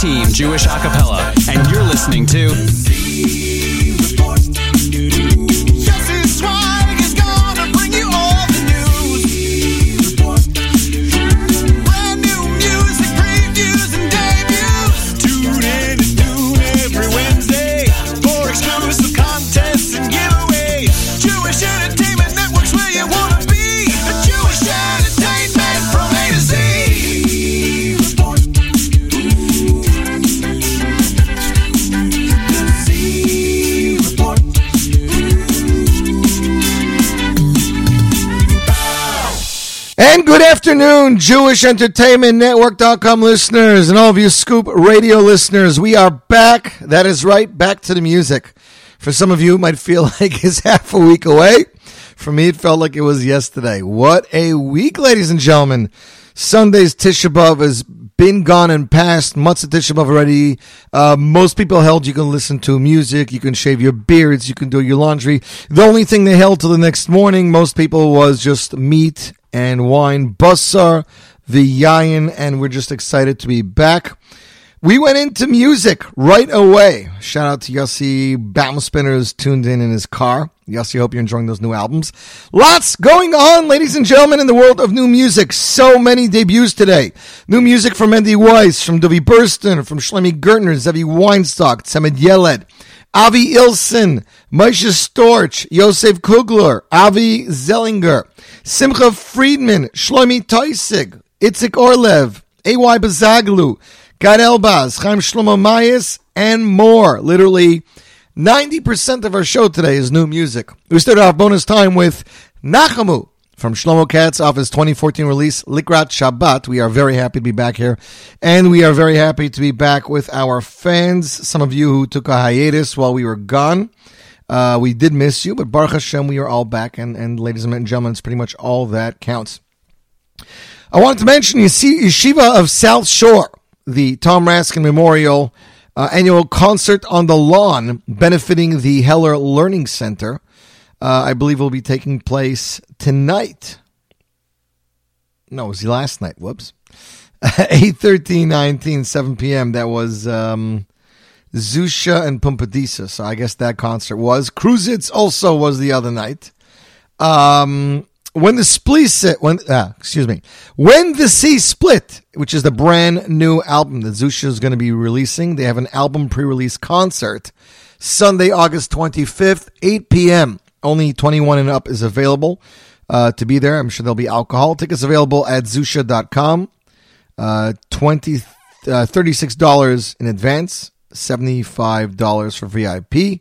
Team Jewish Acapella, and you're listening to Good afternoon, Jewish Entertainment Network.com listeners and all of you Scoop Radio listeners. We are back. That is right, back to the music. For some of you, it might feel like it's half a week away. For me, it felt like it was yesterday. What a week, ladies and gentlemen. Sunday's Tisha B'Av has been gone and past. Motzei Tisha B'Av already. Uh, most people held you can listen to music, you can shave your beards, you can do your laundry. The only thing they held till the next morning, most people, was just meat and wine. Basar, the yayin, and we're just excited to be back. We went into music right away. Shout out to Yossi Battle Spinners tuned in in his car. Yossi, hope you're enjoying those new albums. Lots going on, ladies and gentlemen, in the world of new music. So many debuts today. New music from Mendy Weiss, from Dovi Burston, from Shlomi Gertner, Zevi Weinstock, Tzemed Yeled, Avi Ilson, Moshe Storch, Yosef Kugler, Avi Zellinger, Simcha Friedman, Shlomi Toisig, Itzik Orlev, A.Y. Bazaglu, Gad Elbaz, Chaim Shlomo Mayas, and more. Literally 90% of our show today is new music. We started off bonus time with Nachamu from Shlomo Katz off his 2014 release, Likrat Shabbat. We are very happy to be back here. And we are very happy to be back with our fans. Some of you who took a hiatus while we were gone. Uh, we did miss you, but Baruch Hashem, we are all back. And, and ladies and gentlemen, it's pretty much all that counts. I wanted to mention Yeshiva of South Shore, the Tom Raskin Memorial uh, annual concert on the lawn benefiting the Heller Learning Center. Uh, I believe will be taking place tonight. No, it was last night. Whoops. 8, 13, 19, 7 p.m. That was um, Zusha and Pumpadisa. So I guess that concert was. Cruzitz also was the other night. Um, when the split when uh, excuse me. When the sea split which is the brand new album that zusha is going to be releasing they have an album pre-release concert sunday august 25th 8 p.m only 21 and up is available uh, to be there. I'm sure there'll be alcohol. Tickets available at zusha.com uh, 20 uh, $36 in advance $75 for vip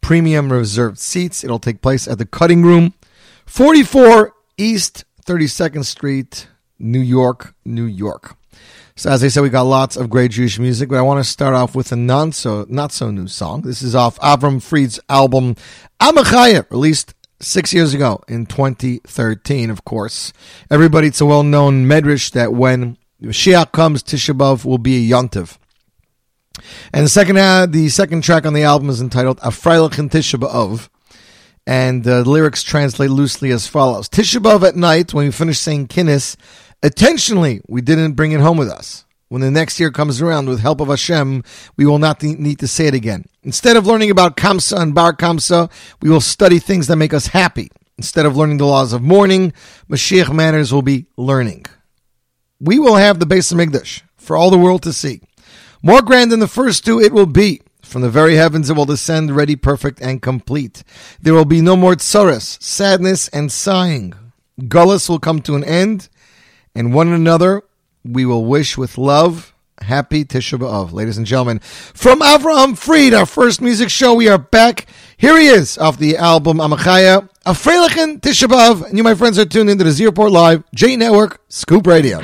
premium reserved seats. It'll take place at the cutting room 44 East 32nd Street, New York, New York. So as I said, we got lots of great Jewish music, but I want to start off with a non so not so new song. This is off Avram Fried's album Amachaya, released six years ago in 2013. Of course, everybody, it's a well-known medrash that when Mashiach comes, Tisha B'av will be a yontiv. And the second, uh, the second track on the album is entitled Afreilich and Tisha B'av and uh, the lyrics translate loosely as follows: Tisha B'av at night, when we finish saying Kinnis, intentionally we didn't bring it home with us. When the next year comes around, with help of Hashem, we will not need to say it again. Instead of learning about Kamsa and Bar Kamsa, we will study things that make us happy. Instead of learning the laws of mourning, Mashiach manners will be learning. We will have the Beis Hamikdash for all the world to see. More grand than the first two, it will be. From the very heavens it will descend, ready, perfect, and complete. There will be no more tsaras, sadness, and sighing. Gullus will come to an end, and one another we will wish with love. Happy Tisha B'Av, ladies and gentlemen. From Avraham Fried, our first music show, we are back. Here he is off the album Amachaya, a Freilichen Tisha B'Av, and you, my friends, are tuned into the Z Report Live, J Network, Scoop Radio.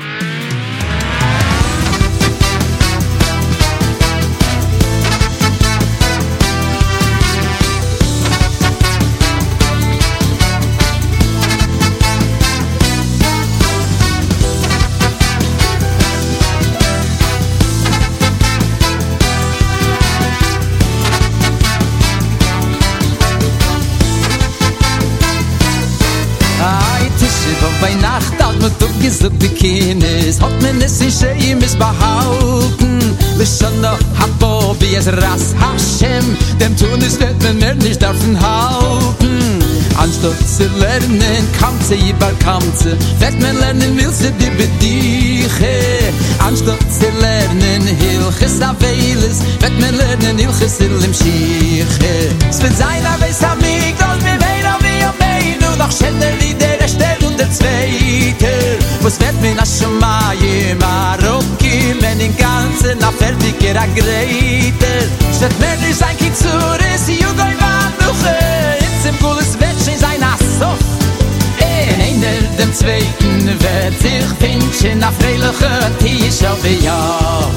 Gesagt, die Kines, hat man es in Scheim es behalten. Lishana habo, wie es ras Hashem, dem tun es wird man mehr nicht davon halten. Anstatt zu lernen, kamze ibar kamze, wird man lernen, will sie die bediche. Anstatt zu lernen, hilches aveles, wird man lernen, hilches illim schiche. Es wird sein, aber es hat mich, dass wir weiter wie am Beinu, noch schänder wie der erste und der zweite. was wird mir nach schon mal immer men wenn den ganze nach fertig er greite seit mir is ein kind zu ist you go back no hey it's im cooles wird sein asso so in eh, einer dem zweiten wird sich finden nach freilige die so wie ja.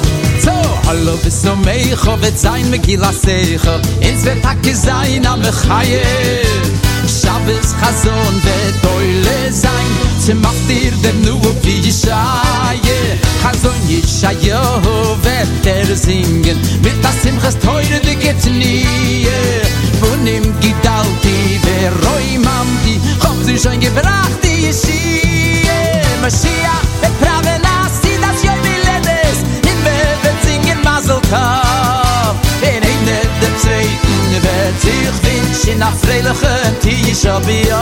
So hallo bis so mei hob sein mit gilasech ins wird tag sein am heil Shabbos Chazon Eule sein. Ze macht dir den nu wie Yeshaye Chazon Yeshayo wird er singen. Mit das Simchas teure de Getnie Von ihm Gidalti Wer roi mamdi? Hab sie schon gebracht die Yeshie Mashiach et prave nasi das In wird singen Mazel Tov. In eine der Zweiten wird sich Ich bin nach טיש die ich hab ich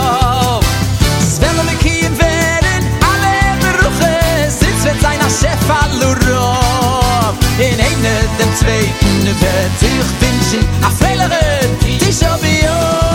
werden Kien werden, alle Erdbeeruche, sind's wird sein als Chef Allurov. In einer, dem zweiten, wird ich wünschen, nach Freilöchen, die ich.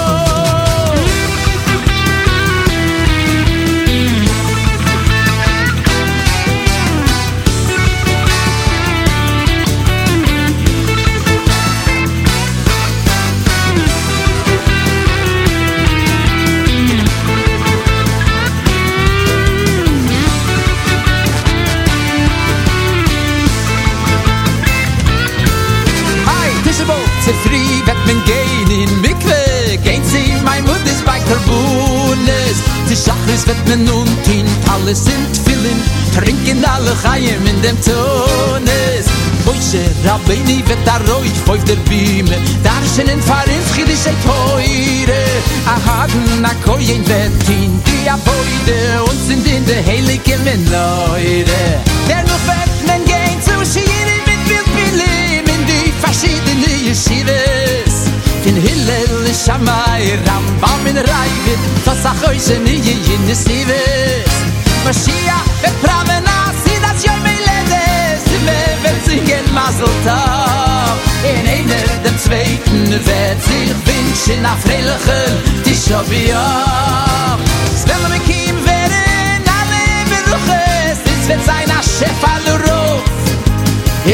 Die Schachris wird men und in alle sind Filin Trinken alle Chaim in dem Tones Moishe Rabbeini wird da roig Fäuf der Bime. Darschen in Farins Chidische Teure. A Hagen a Koyen wird in die Aboide Und sind in der Heilige Menneure Der noch wird men gehen zu Schiri mit Bildpilim in die verschiedene Yeshivas in hillel shamay ram bam in raide das sag khoyse ni ye in de sive mashia vet pravena si das yo me lede si me vet sich gen mazel ta in eine dem zweiten vet sich winch in a frelige di shabia stell me kim vet in a leve ruches is vet sein a shefal ruch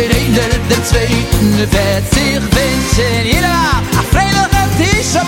in der dem zweiten Welt sich wünschen in jeder rey de ti se.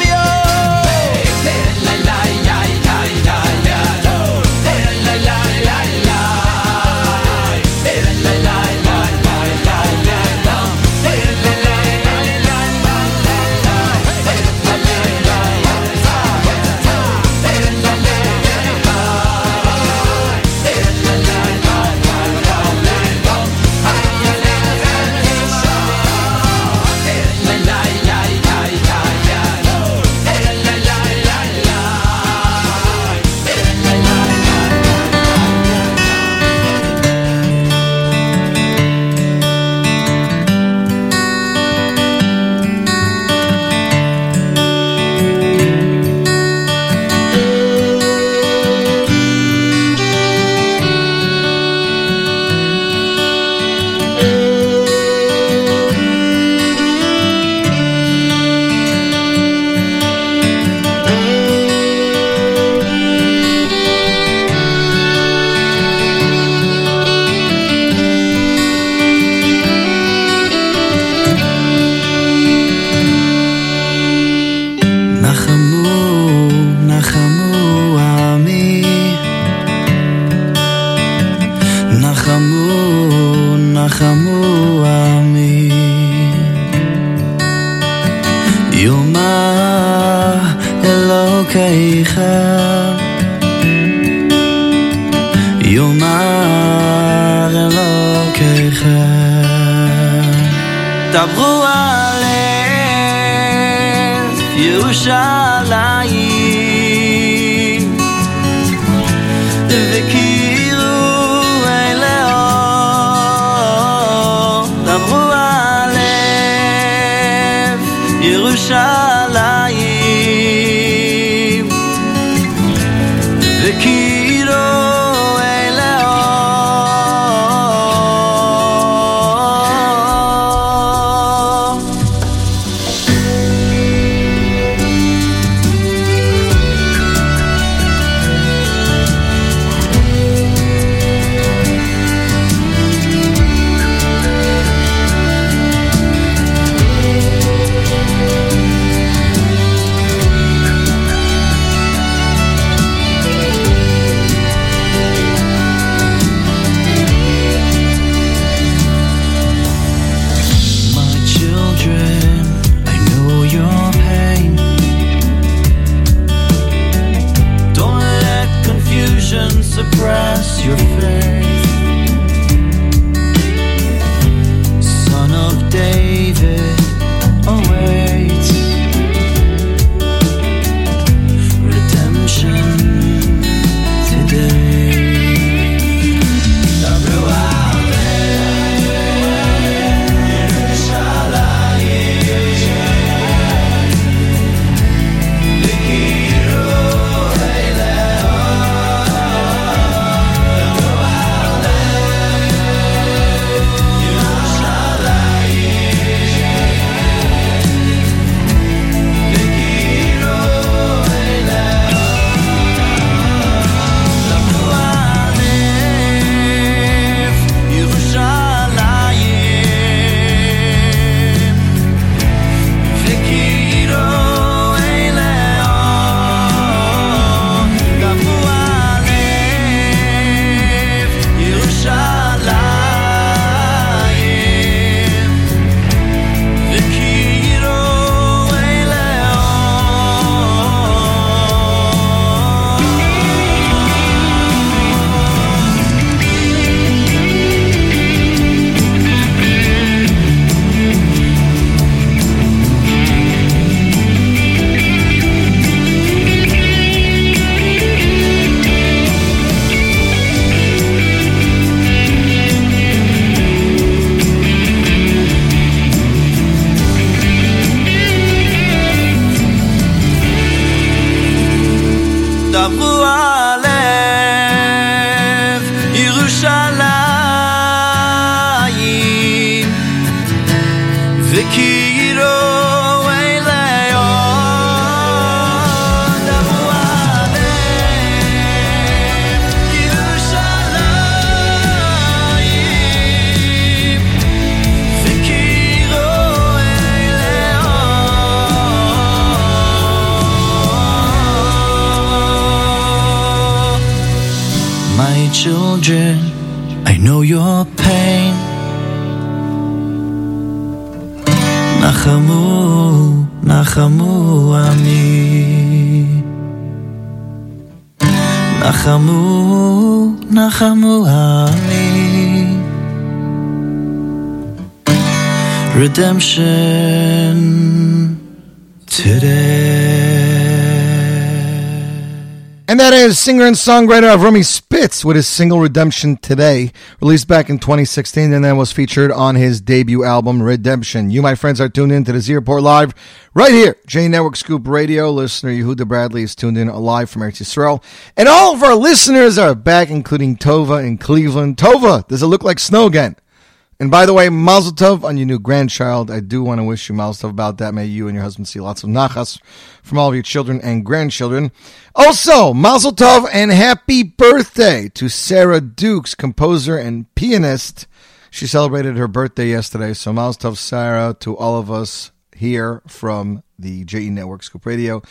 Redemption today. And that is singer and songwriter Avrami Spitz with his single Redemption Today, released back in 2016 and then was featured on his debut album Redemption. You, my friends, are tuned in to the Z Report Live right here. J Network Scoop Radio. Listener Yehuda Bradley is tuned in live from Eretz Yisrael. And all of our listeners are back, including Tova in Cleveland. Tova, does it look like snow again? And by the way, Mazel Tov on your new grandchild. I do want to wish you Mazel Tov about that. May you and your husband see lots of nachas from all of your children and grandchildren. Also, Mazel Tov and happy birthday to Sarah Dukes, composer and pianist. She celebrated her birthday yesterday, so Mazel Tov, Sarah, to all of us here from the JE Network Scoop Radio.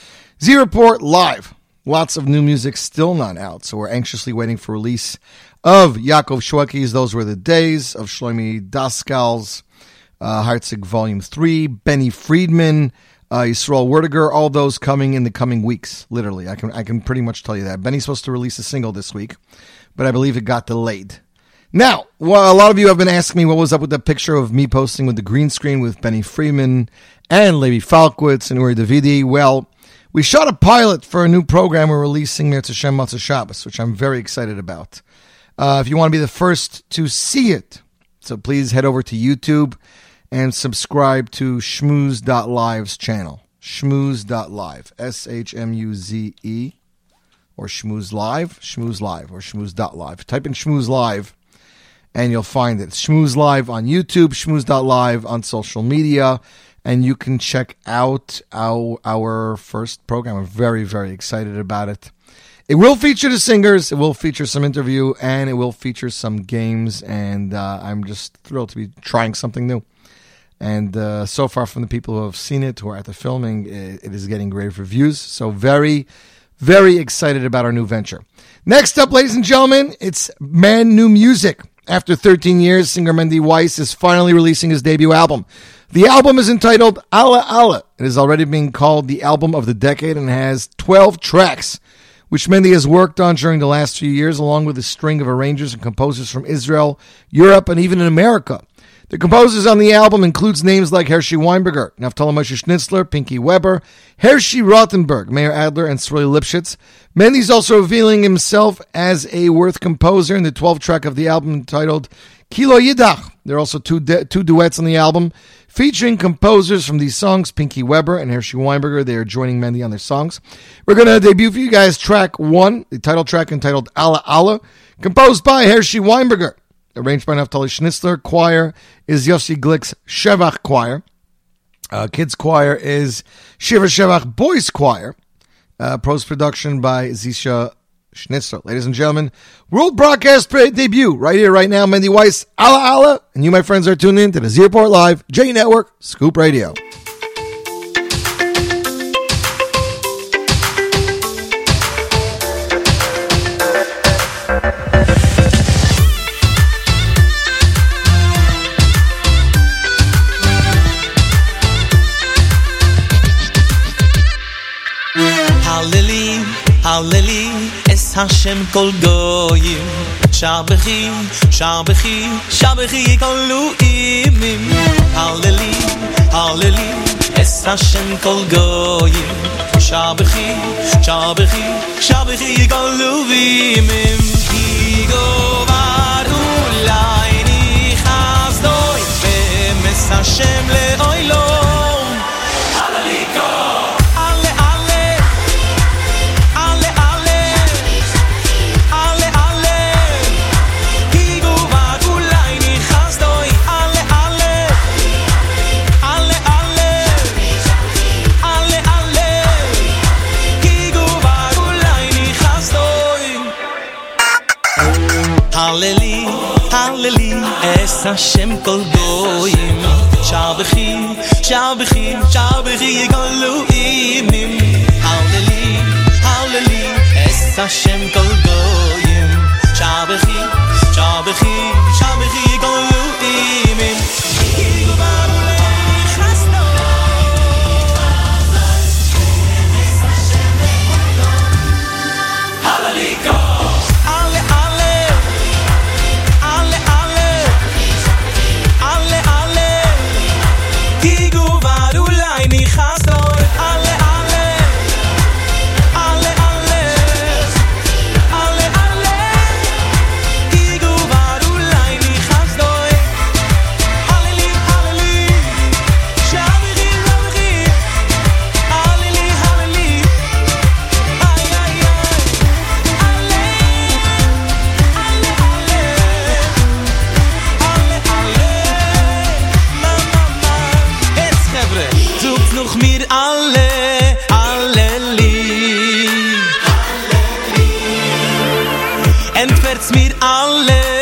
Z Report live. Lots of new music still not out, so we're anxiously waiting for release of Yaakov Shweki's Those Were the Days, of Shlomi Daskal's uh, Herzig Volume 3, Benny Friedman, uh, Yisrael Werdiger, all those coming in the coming weeks, literally. I can, I can pretty much tell you that. Benny's supposed to release a single this week, but I believe it got delayed. Now, well, a lot of you have been asking me what was up with that picture of me posting with the green screen with Benny Friedman and Levi Falkowitz and Uri Davidi. Well, we shot a pilot for a new program we're releasing Mirz Hashem Motzei Shabbos, which I'm very excited about. Uh, if you want to be the first to see it, so please head over to YouTube and subscribe to Shmuze.live's channel. Shmuze.live. S H M U Z E. Or Shmuze Live. Shmuze Live. Or Shmuze.live. Type in Shmuze Live and you'll find it. Shmuze Live on YouTube, Shmuze.live on social media, and you can check out our, our first program. I'm very, very excited about it. It will feature the singers, it will feature some interview, and it will feature some games, and uh, I'm just thrilled to be trying something new. And uh, so far, from the people who have seen it, who are at the filming, it, it is getting great reviews. So, very, very excited about our new venture. Next up, ladies and gentlemen, it's Man New Music. After 13 years, singer Mendy Weiss is finally releasing his debut album. The album is entitled Allah Allah. It is already being called the album of the decade and has 12 tracks, which Mendy has worked on during the last few years, along with a string of arrangers and composers from Israel, Europe, and even in America. The composers on the album includes names like Hershey Weinberger, Naftali Moshe Schnitzler, Pinky Weber, Hershey Rothenberg, Meir Adler, and Sroy Lipschitz. Mendy's also revealing himself as a worth composer in the 12 track of the album entitled Kilo Yidach. There are also two, two duets on the album featuring composers from these songs, Pinky Weber and Hershey Weinberger. They are joining Mendy on their songs. We're going to debut for you guys track one, the title track entitled Allah Allah, composed by Hershey Weinberger arranged by Naftali Schnitzler. Choir is Yossi Glick's Shevach Choir. Uh, kids Choir is Shiva Shevach Boys Choir. Uh, Post production by Zisha Schnitzler. Ladies and gentlemen, world broadcast debut right here, right now. Mendy Weiss, Allah Allah. And you, my friends, are tuned in to the Z Live, J Network, Scoop Radio. Halleli, Halleli, es Hashem kol goyim. Shabechi, Shabechi, Shabechi kol lu'imim. Halleli, Halleli, es Hashem kol goyim. Shabechi, Shabechi, Shabechi kol lu'imim. Higo varulai ni chazdoi, bemes Hashem le'oilom. Ale, Halleli, Halleli, es Hashem kol goyim. Shabbichi, Shabbichi, Shabbichi yegalu imim. Halleli, Halleli, es Hashem kol goyim. Shabbichi, Shabbichi, Herz mir live.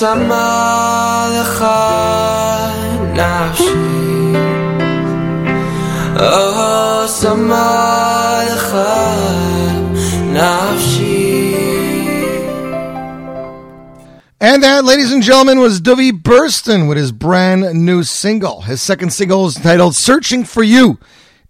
Samalecha Nafshi. Oh, Samalecha Nafshi. And that, ladies and gentlemen, was Dovey Burston with his brand new single. His second single is titled Searching for You.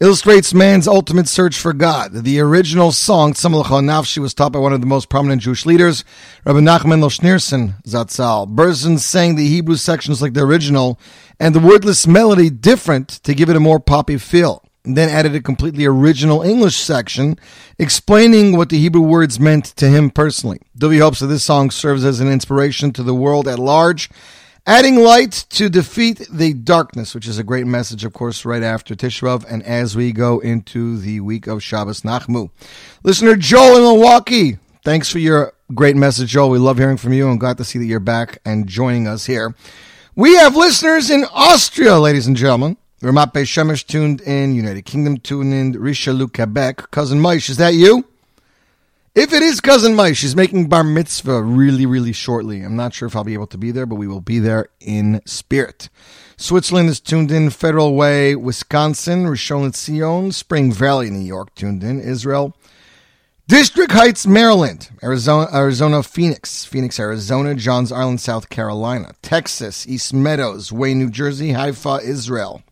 Illustrates man's ultimate search for God. The original song, Tzamalacha Nafshi, was taught by one of the most prominent Jewish leaders, Rabbi Nachman Loshneerson Zatzal. Burston sang the Hebrew sections like the original, and the wordless melody different to give it a more poppy feel. Then added a completely original English section explaining what the Hebrew words meant to him personally. Dovey hopes that this song serves as an inspiration to the world at large, adding light to defeat the darkness, which is a great message, of course, right after Tisha B'Av and as we go into the week of Shabbos Nachmu. Listener Joel in Milwaukee, thanks for your great message, Joel. We love hearing from you and glad to see that you're back and joining us here. We have listeners in Austria, ladies and gentlemen. Ramat Shemesh tuned in, United Kingdom tuned in, Richelieu, Quebec. Cousin Maish, is that you? If it is Cousin Mike, she's making bar mitzvah really, really shortly. I'm not sure if I'll be able to be there, but we will be there in spirit. Switzerland is tuned in, Federal Way, Wisconsin, Rishon LeZion, Spring Valley, New York, tuned in, Israel. District Heights, Maryland, Arizona, Arizona, Phoenix, Phoenix, Arizona, Johns Island, South Carolina, Texas, East Meadows, Wayne, New Jersey, Haifa, Israel,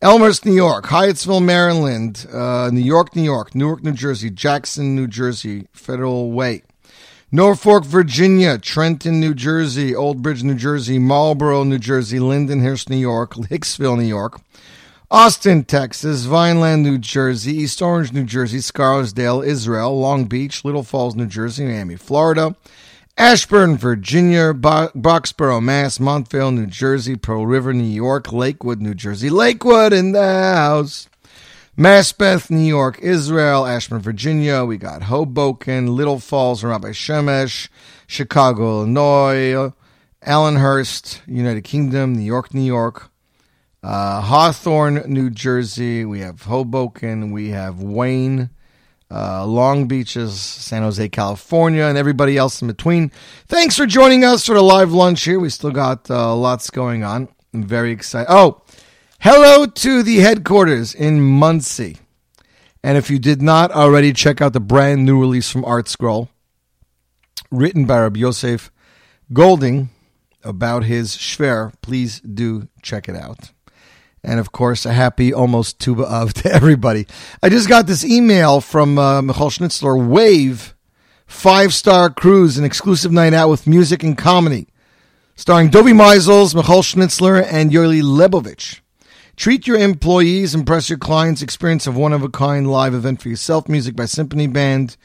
Elmhurst, New York, Hyattsville, Maryland, uh, New York, New York, Newark, New Jersey, Jackson, New Jersey, Federal Way, Norfolk, Virginia, Trenton, New Jersey, Old Bridge, New Jersey, Marlboro, New Jersey, Lindenhurst, New York, Hicksville, New York, Austin, Texas, Vineland, New Jersey, East Orange, New Jersey, Scarsdale, Israel, Long Beach, Little Falls, New Jersey, Miami, Florida, Ashburn, Virginia, Bo- Boxborough, Mass, Montvale, New Jersey, Pearl River, New York, Lakewood, New Jersey, Lakewood in the house. Maspeth, New York, Israel, Ashburn, Virginia. We got Hoboken, Little Falls, Rabbi Shemesh, Chicago, Illinois, Allenhurst, United Kingdom, New York, New York, uh, Hawthorne, New Jersey. We have Hoboken. We have Wayne, uh, Long Beaches, San Jose, California, and everybody else in between. Thanks for joining us for the live lunch here. We still got uh, lots going on. I'm very excited. Oh, hello to the headquarters in Monsey. And if you did not already, check out the brand new release from ArtScroll, written by Rabbi Yosef Golding about his Shver. Please do check it out. And of course, a happy almost Tu B'Av to everybody. I just got this email from uh, Michoel Schnitzler Wave, five star cruise, an exclusive night out with music and comedy, starring Dovey Meisels, Michoel Schnitzler, and Yoli Lebovich. Treat your employees, impress your clients, experience a one of a kind live event for yourself. Music by Symphony Band,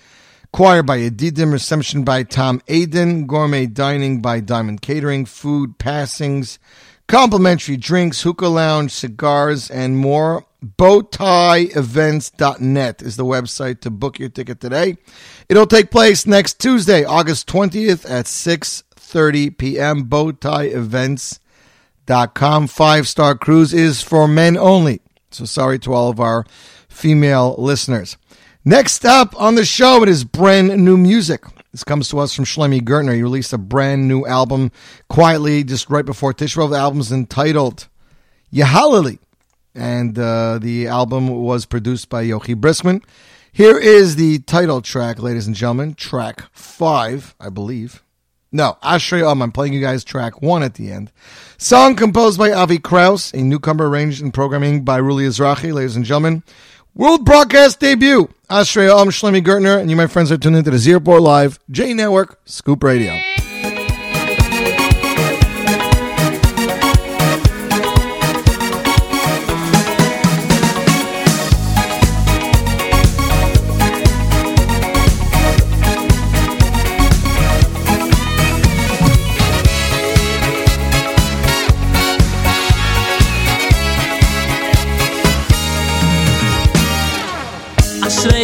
choir by Yedidim, reception by Tom Aiden, gourmet dining by Diamond Catering, food passings, complimentary drinks, hookah lounge, cigars, and more. Bowtieevents.net is the website to book your ticket today. It'll take place next Tuesday, August 20th at 6:30 p.m. Bowtieevents.com. Five star cruise is for men only. So sorry to all of our female listeners. Next up on the show, it is brand new music. This comes to us from Shlomi Gertner. He released a brand new album quietly just right before Tisha B'Av. The album's entitled Yahalili. And uh, the album was produced by Yochi Briskman. Here is the title track, ladies and gentlemen. Track five, I believe. No, Ashrei Om. I'm playing you guys track one at the end. Song composed by Avi Kraus, a newcomer arranged and programming by Ruli Izrahi, ladies and gentlemen. World broadcast debut. Asrael, I'm Shlomi Gertner, and you, my friends, are tuned into the Zierpor Live, J Network, Scoop Radio.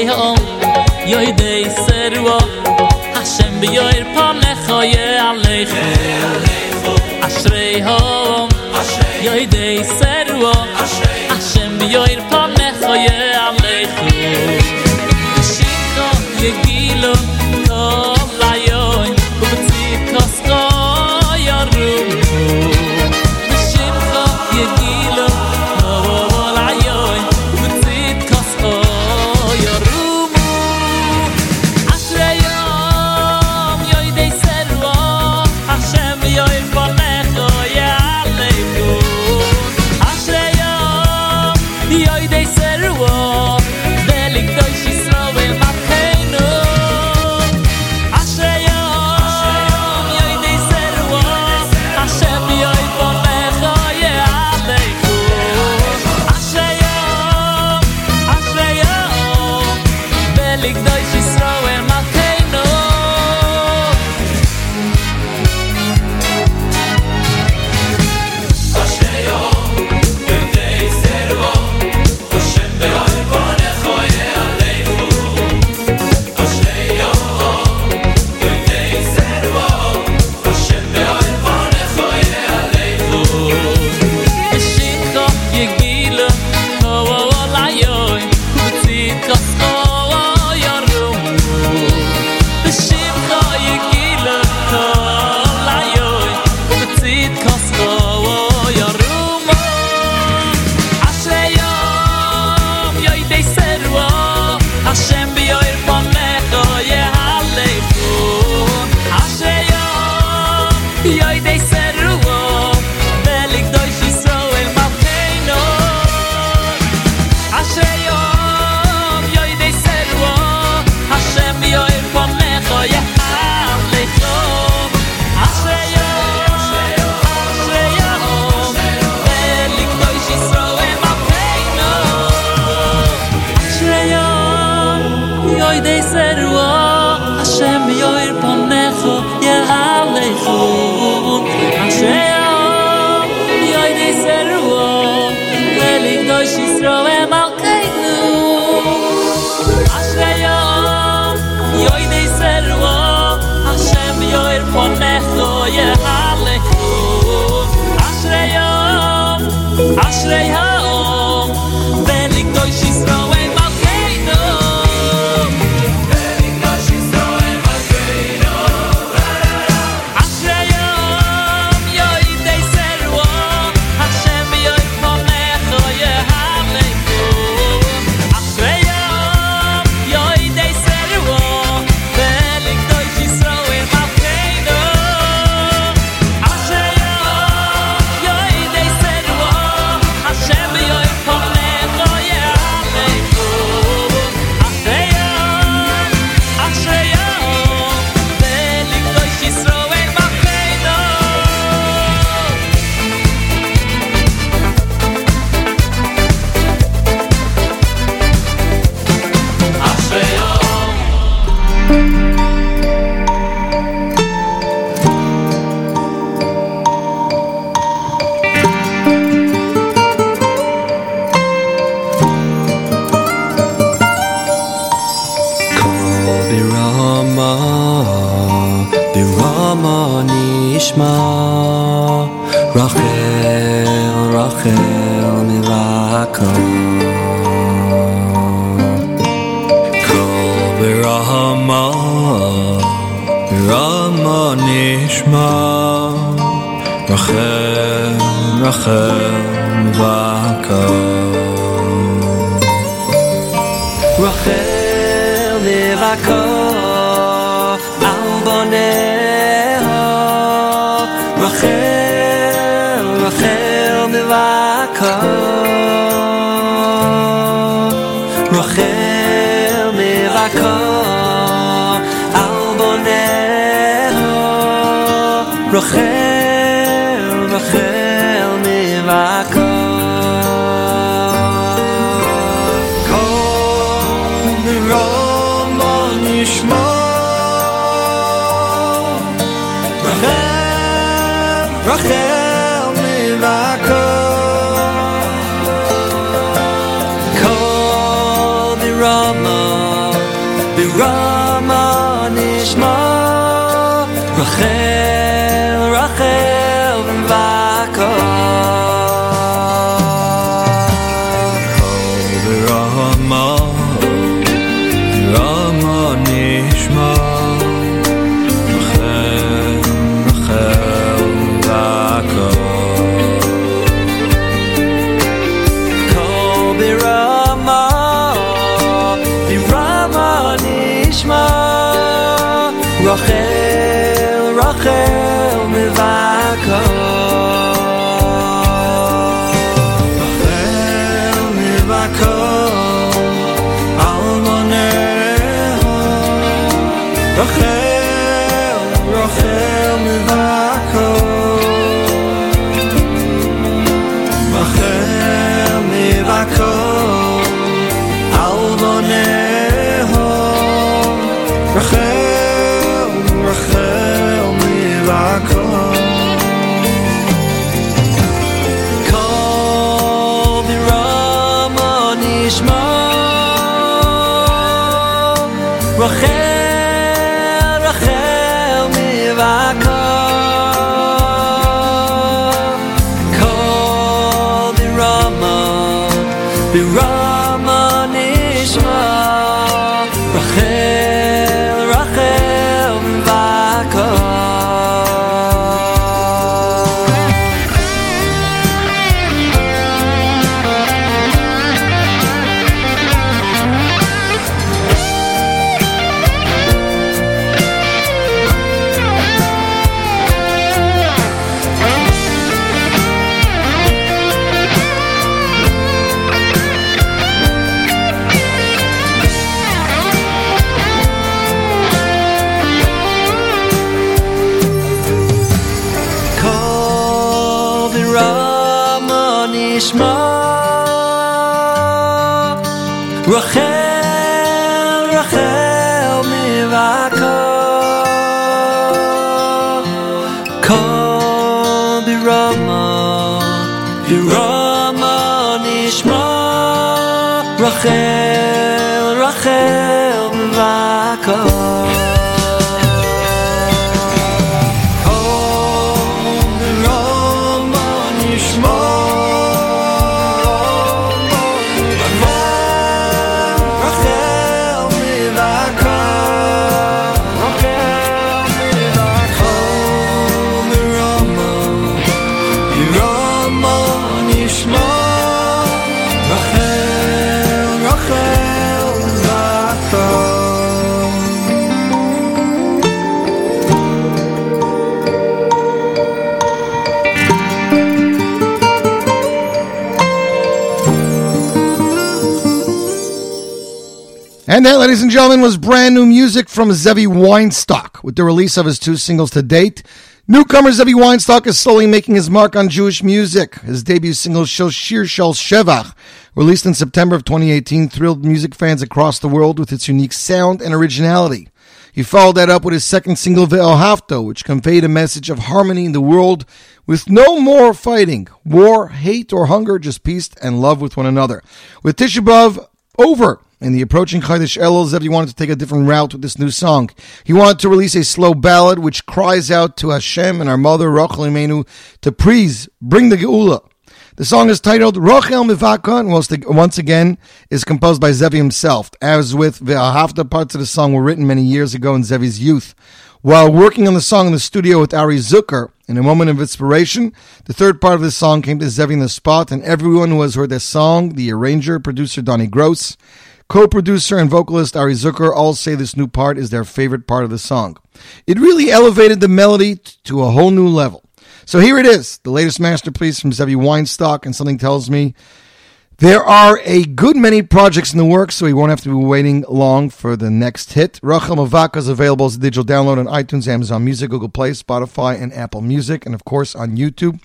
ho yoy de servo hashem bi yoir pa me khoye alekh ashrei hom yoy de servo hashem bi yoir pa me khoye alekh shikho yegilo And that, ladies and gentlemen, was brand new music from Zevi Weinstock with the release of his two singles to date. Newcomer Zevi Weinstock is slowly making his mark on Jewish music. His debut single, Shel Shir Shel Shevach, released in September of 2018, thrilled music fans across the world with its unique sound and originality. He followed that up with his second single, Ve'ahavta, which conveyed a message of harmony in the world with no more fighting, war, hate, or hunger, just peace and love with one another. With Tisha B'Av over in the approaching Chodesh Elul, Zevi wanted to take a different route with this new song. He wanted to release a slow ballad which cries out to Hashem and our mother, Rachel Imenu, to please bring the Geula. The song is titled Rochel Mivaka and once- again is composed by Zevi himself. As with Ve'ahavta, parts of the song were written many years ago in Zevi's youth. While working on the song in the studio with Ari Zucker, in a moment of inspiration, the third part of the song came to Zevi in the spot, and everyone who has heard this song, the arranger, producer Donnie Gross, co-producer and vocalist Ari Zucker, all say this new part is their favorite part of the song. It really elevated the melody to a whole new level. So here it is, the latest masterpiece from Zevi Weinstock, and something tells me There are a good many projects in the works, so we won't have to be waiting long for the next hit. Rachel Mavaka is available as a digital download on iTunes, Amazon Music, Google Play, Spotify, and Apple Music, and of course on YouTube.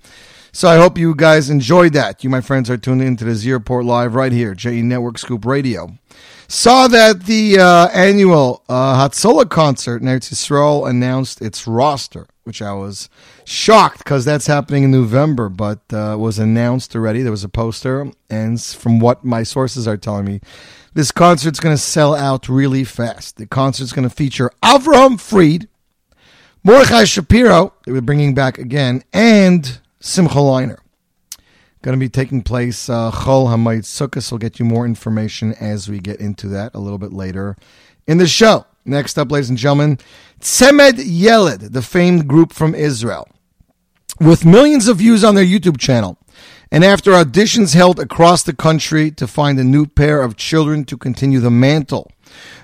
So I hope you guys enjoyed that. You, my friends, are tuned into the Zero Port Live right here, JE Network Scoop Radio. Saw that the uh, annual uh, Hatzola concert in Eretz announced its roster, which I was shocked because that's happening in November, but uh, was announced already. There was a poster, and from what my sources are telling me, this concert's going to sell out really fast. The concert's going to feature Avraham Fried, Mordechai Shapiro, they were bringing back again, and Simcha Leiner. Going to be taking place uh, Chol Hamoed Sukkot. We'll get you more information as we get into that a little bit later in the show. Next up, ladies and gentlemen, Tzemed Yeled, the famed group from Israel. With millions of views on their YouTube channel, and after auditions held across the country to find a new pair of children to continue the mantle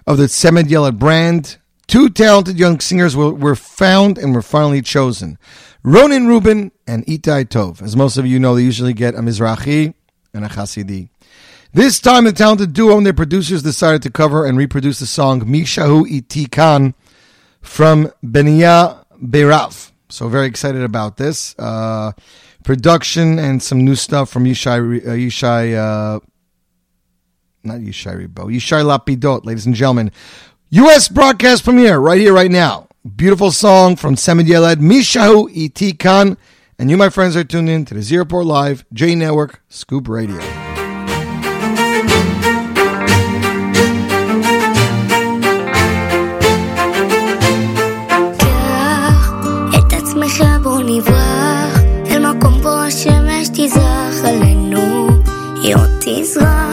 of the Tzemed Yeled brand, two talented young singers were, were found and were finally chosen. Ronin Rubin and Itai Tov. As most of you know, they usually get a Mizrahi and a Hasidi. This time, the talented duo and their producers decided to cover and reproduce the song Mishahu Iti Kan from Benia Beiraf. So very excited about this. Uh, production and some new stuff from Yishai, uh, Yishai uh, not Yishai Ribo, Yishai Lapidot, ladies and gentlemen. U.S. broadcast premiere right here, right now. Beautiful song from Yeled, Mishahu Iti Kan. And you, my friends, are tuned in to the Zero Port Live, J Network, Scoop Radio. קח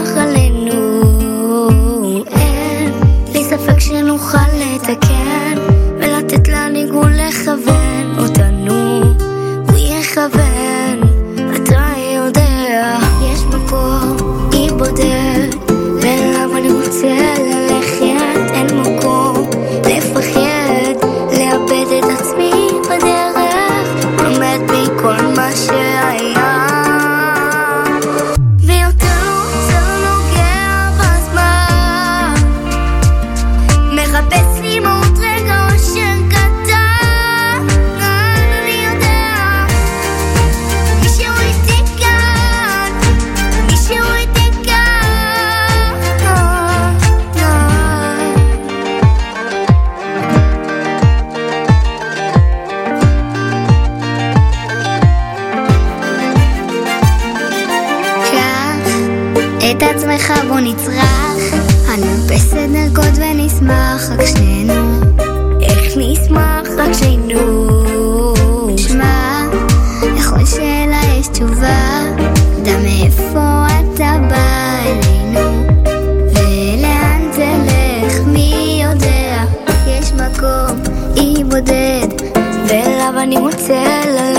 不了。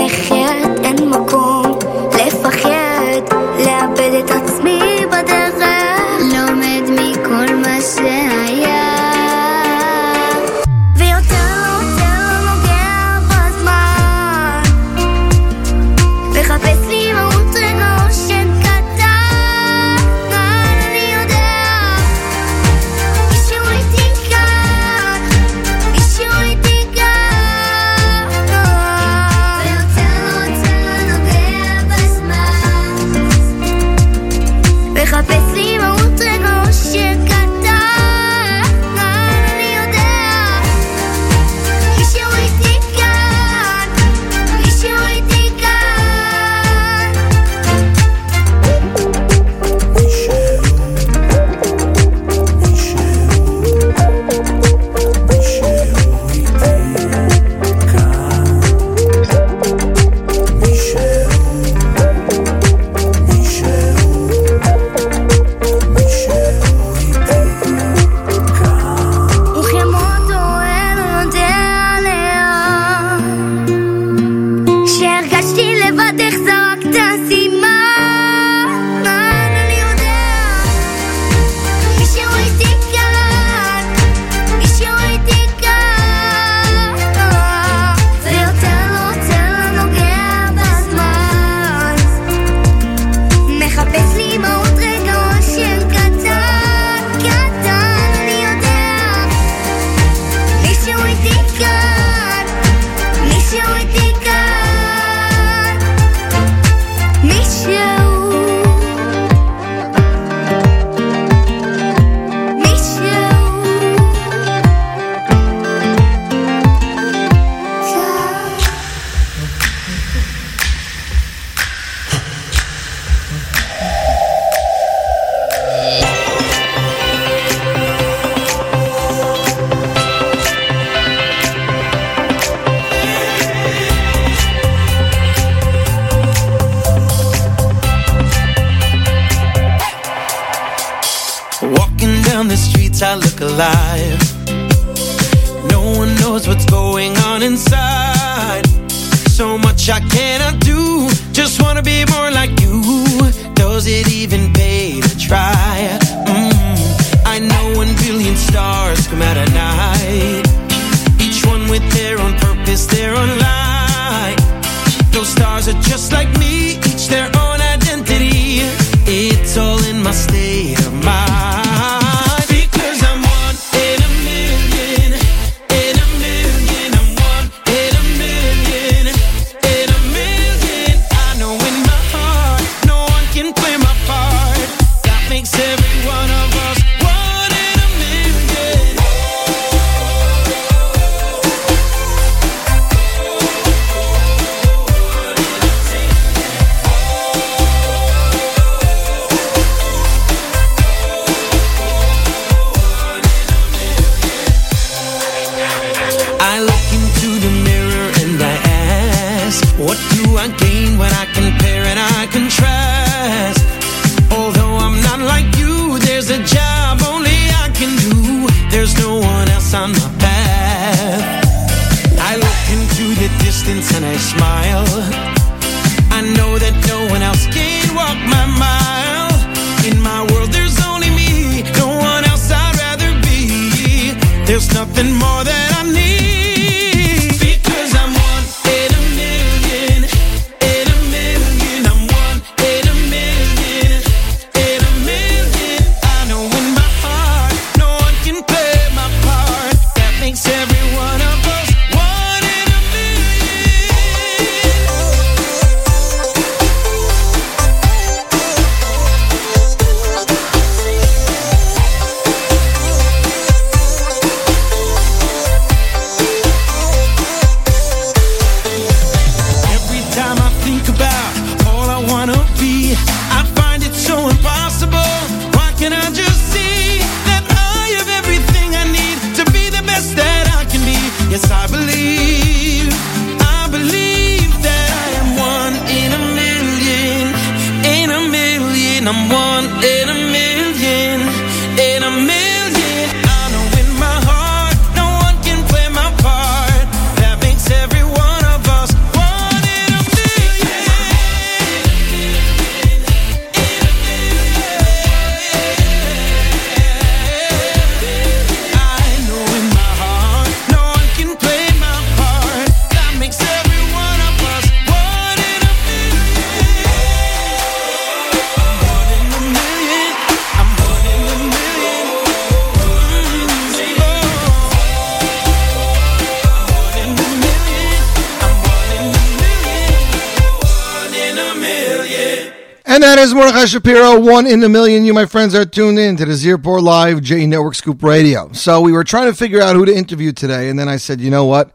Shapiro, one in a million. You, my friends, are tuned in to the Zirpor Live J Network Scoop Radio. So we were trying to figure out who to interview today, and then I said, you know what?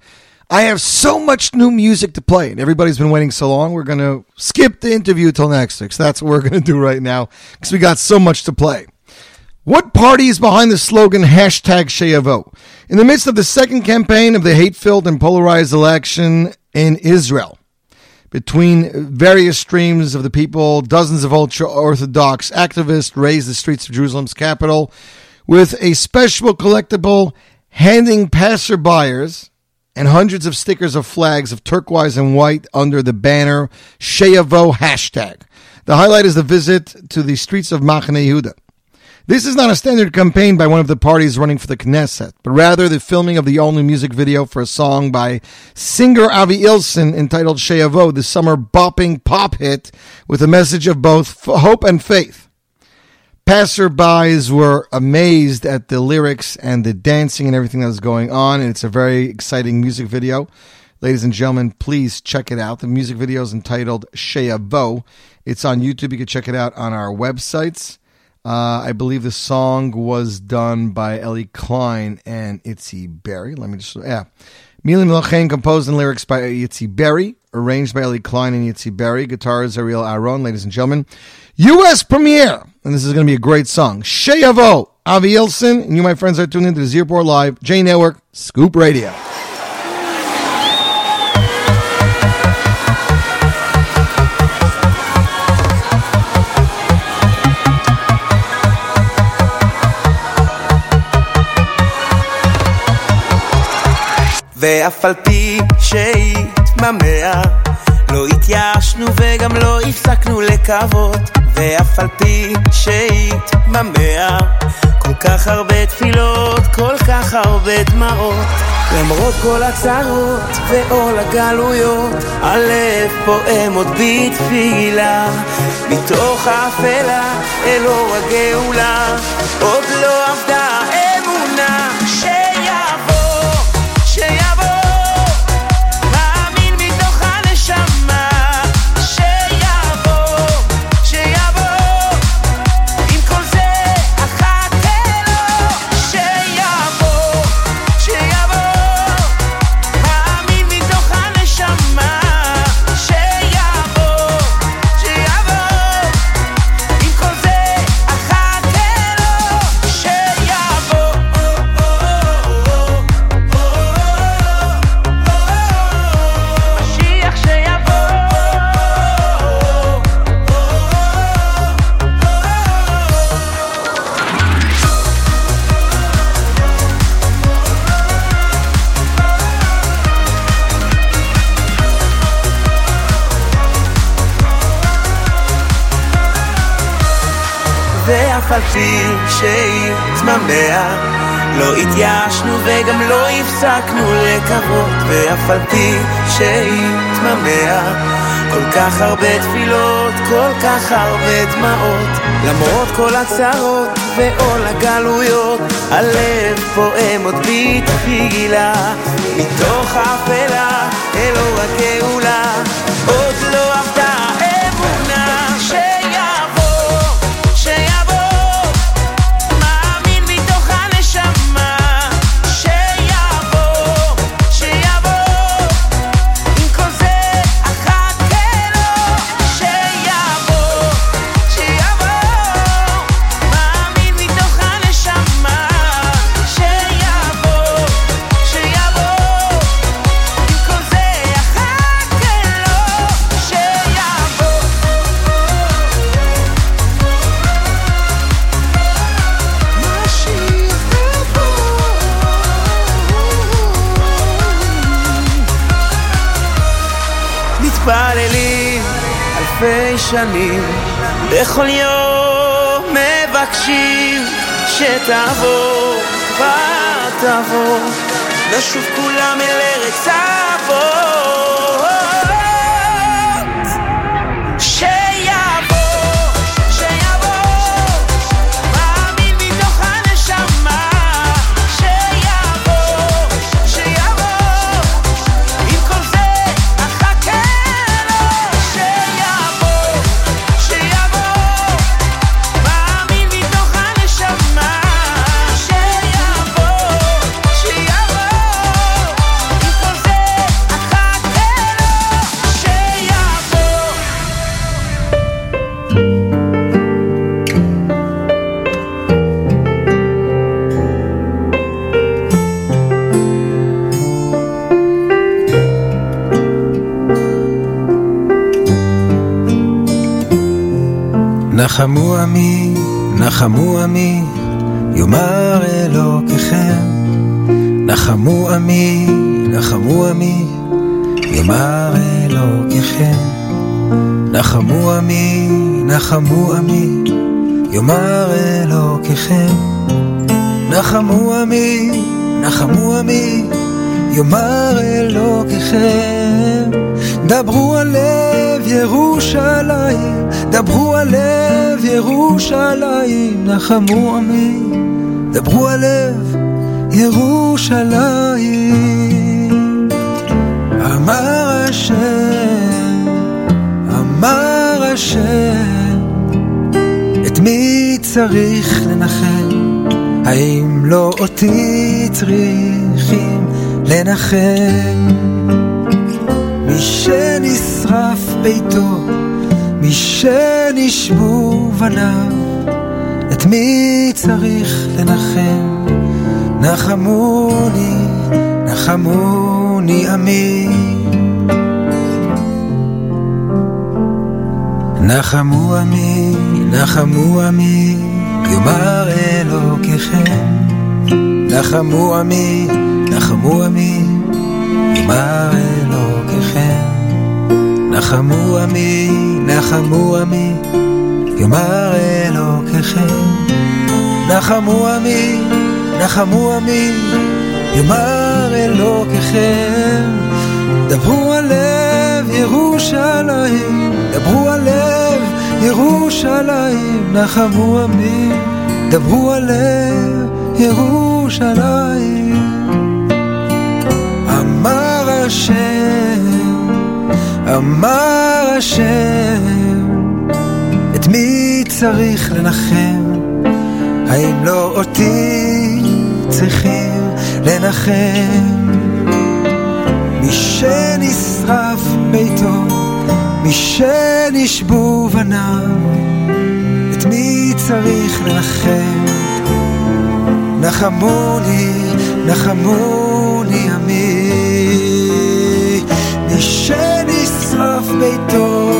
I have so much new music to play, and everybody's been waiting so long. We're going to skip the interview till next week. So that's what we're going to do right now because we got so much to play. What party is behind the slogan hashtag Sheyavo? In the midst of the second campaign of the hate filled and polarized election in Israel, between various streams of the people, dozens of ultra Orthodox activists raised the streets of Jerusalem's capital with a special collectible handing passerbyers and hundreds of stickers of flags of turquoise and white under the banner Sheavo hashtag. The highlight is the visit to the streets of Machane Yehuda. This is not a standard campaign by one of the parties running for the Knesset, but rather the filming of the all-new music video for a song by singer Avi Ilson entitled Sheavo, the summer bopping pop hit with a message of both hope and faith. Passerbys were amazed at the lyrics and the dancing and everything that was going on, and it's a very exciting music video. Ladies and gentlemen, please check it out. The music video is entitled Sheavo. It's on YouTube. You can check it out on our websites. Uh, I believe the song was done by Ellie Klein and Itzy Berry. Let me just, yeah. Milim Lachain composed and lyrics by Yitzi Berry, arranged by Ellie Klein and Yitzi Berry, guitars Ariel Aron, ladies and gentlemen. U.S. premiere, and this is going to be a great song. Sheyavo, Avi Ilson, and you, my friends, are tuned into the Live, J Network, Scoop Radio. ואף על פי שהתממע לא התייאשנו וגם לא הפסקנו לקוות. ואף על פי שהתממע כל כך הרבה תפילות, כל כך הרבה דמעות. למרות כל הצרות ועול הגלויות הלב פועם עוד בתפילה. מתוך האפלה אל אור הגאולה עוד לא עבדה לקוות ואף על פי שהתממע כל כך הרבה תפילות, כל כך הרבה דמעות למרות כל הצרות ועול הגלויות הלב פועם עוד בתפילה מתוך האפלה אל אור הגאולה שנים, בכל יום מבקשים שתבוא ותבוא, נשוב כולם אל ארץ אבות. נחמו עמי, נחמו עמי, יאמר אלוקיכם. נחמו עמי, נחמו עמי, יאמר אלוקיכם. נחמו עמי, נחמו עמי, יאמר אלוקיכם. נחמו עמי, נחמו עמי, יאמר אלוקיכם. דברו על לב ירושלים, דברו על לב ירושלים, נחמו עמי, דברו על לב ירושלים. אמר השם, אמר השם, את מי צריך לנחם? האם לא אותי צריכים לנחם? מי שנשרף ביתו, מי שנשבו בניו, את מי צריך לנחם? נחמוני, נחמוני עמי. נחמו עמי, נחמו עמי, יאמר אלוקיכם. נחמו עמי, נחמו עמי, יאמר אלוקיכם. נחמו עמי, נחמו עמי, יאמר אלוקיכם. נחמו עמי, נחמו עמי, יאמר אלוקיכם. דברו על לב ירושלים, דברו על לב ירושלים, נחמו עמי, דברו על לב ירושלים. אמר השם, אמר השם, את מי צריך לנחם? האם לא אותי צריכים לנחם? מי שנשרף ביתו, מי שנשבו בניו, את מי צריך לנחם? נחמוני, נחמוני עמי. מי שנשרף ביתו,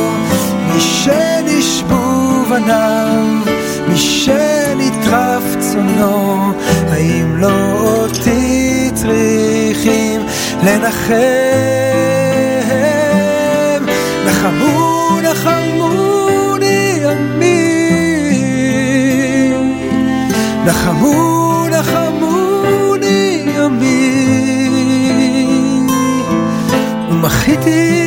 מי שנשבו בניו, מי שנטרף צונו, האם לא אותי צריכים לנחם? נחמו, נחמוני עמי. נחמו, נחמוני עמי. ומחיתי,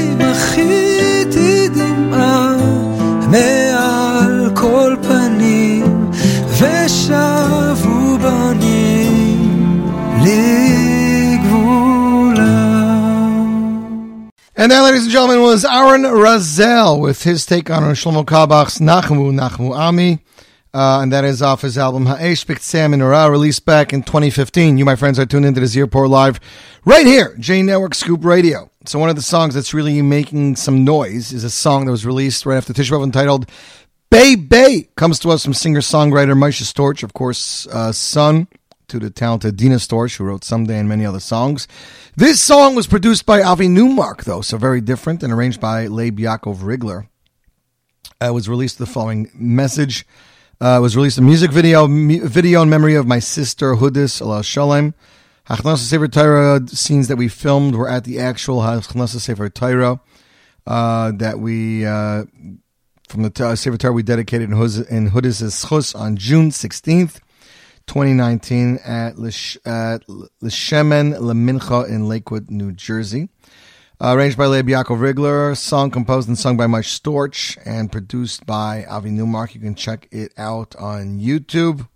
And that, ladies and gentlemen, was Aaron Razel with his take on Shlomo Carlebach's Nachmu Nachmu Ami. Uh, and that is off his album Ha'esh Sam and Ra, released back in 2015. You, my friends, are tuned into the Z Report Live right here, J Network Scoop Radio. So one of the songs that's really making some noise is a song that was released right after Tisha B'Av entitled Bay Bay. Comes to us from singer-songwriter Moshe Storch, of course, uh, son to the talented Dina Storch, who wrote Someday and many other songs. This song was produced by Avi Newmark, though, so very different, and arranged by Leib Yaakov Rigler. Uh, it was released the following message. Uh, was released a music video video in memory of my sister Hudis Alal Shalem. Sefer Torah scenes that we filmed were at the actual Hachnasa Sefer Torah uh, that we uh, from the uh, Sefer Torah we dedicated in, Huz- in Hudis' on June sixteenth, twenty nineteen at Lish- at Lemincha in Lakewood, New Jersey. Uh, arranged by Leib Yaakov Rigler, song composed and sung by Mike Storch, and produced by Avi Newmark. You can check it out on YouTube.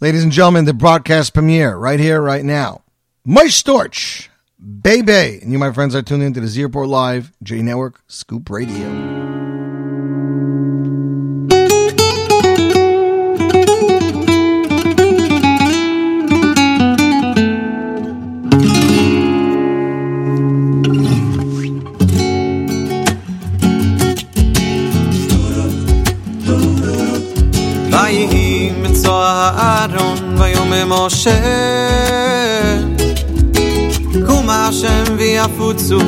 Ladies and gentlemen, the broadcast premiere right here, right now. Mike Storch, Baby. And you, my friends, are tuned into the Z Report Live, J Network, Scoop Radio. מצוא הארון ויאמר משה. קומה השם ויפוצו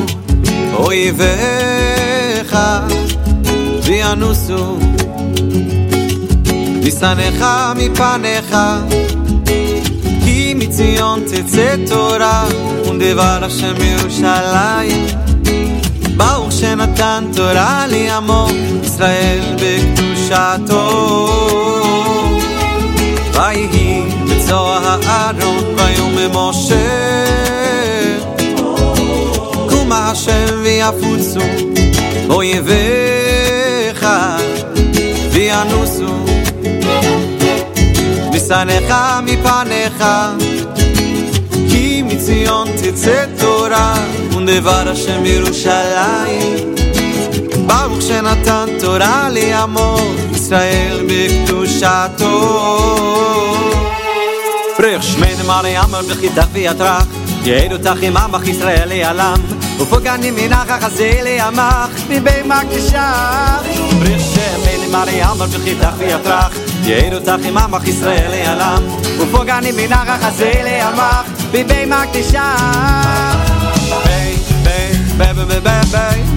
אויביך וינוסו. משנאיך מפניך כי מציון תצא תורה ודבר השם מירושלים. ברוך שנתן תורה לעמו ישראל בקדושתו ויהי בצוע הארון ויאמר משה קום השם ויפוצו אויביך ינוסו משנאיך מפניך כי מציון תצא תורה ודבר השם ירושלים ברוך שנתן תורה לעמו, ישראל בקדושתו. פריך שמן מריאמר בחיתך ויתרך, יעד אותך עמך ישראל לעלם, ופוגעני מנחך הזה לעמך, מבימה כשך. פריך שמן מריאמר בחיתך ויתרך, יעד אותך עמך ישראל לעלם, ופוגעני מנחך הזה לעמך, מבימה כשך. ביי, ביי, ביי, ביי, ביי, ביי.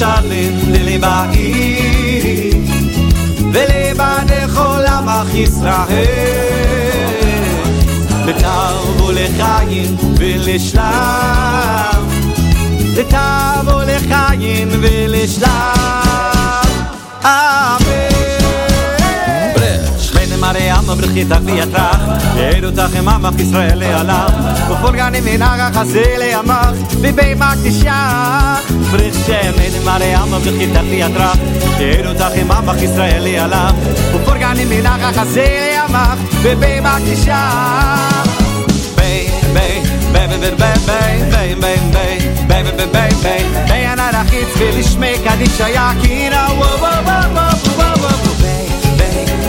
שרים לי בעיר ולבדך עולם אך ישראל. ותרבו לחיים ולשלב ותרבו לחיים ולשלב. אמן Shmeine Mariam brchit ach vi atrach Jedu tach im amach Yisrael alam Ufur gani min aga chazele amach Vi bei mak tishach Brich Shmeine Mariam brchit ach vi atrach Jedu tach im amach Yisrael alam Ufur gani min aga chazele amach Vi bei mak tishach Bei, bei, bei, bei, bei, bei, bei, bei, bei,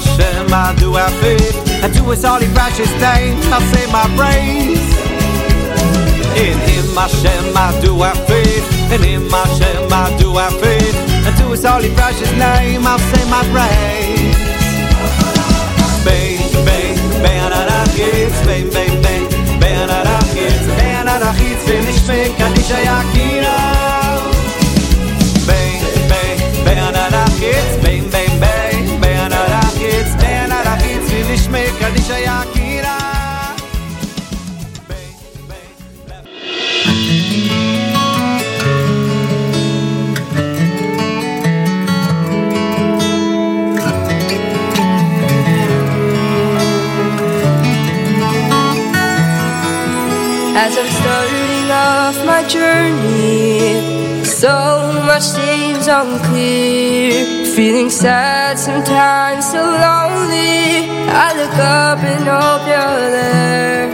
I do I faith, And to his holy precious name I say my praise. In him I do I In him I do I faith, And to his holy precious name. I say my praise. Bang, bang, bang, da, da, geht's Bang, bang, bang, bang, da, da, geht's Bang, da, da, geht's Bin As I'm starting off my journey, so much things unclear. Feeling sad sometimes, so lonely. I look up and hope you're there.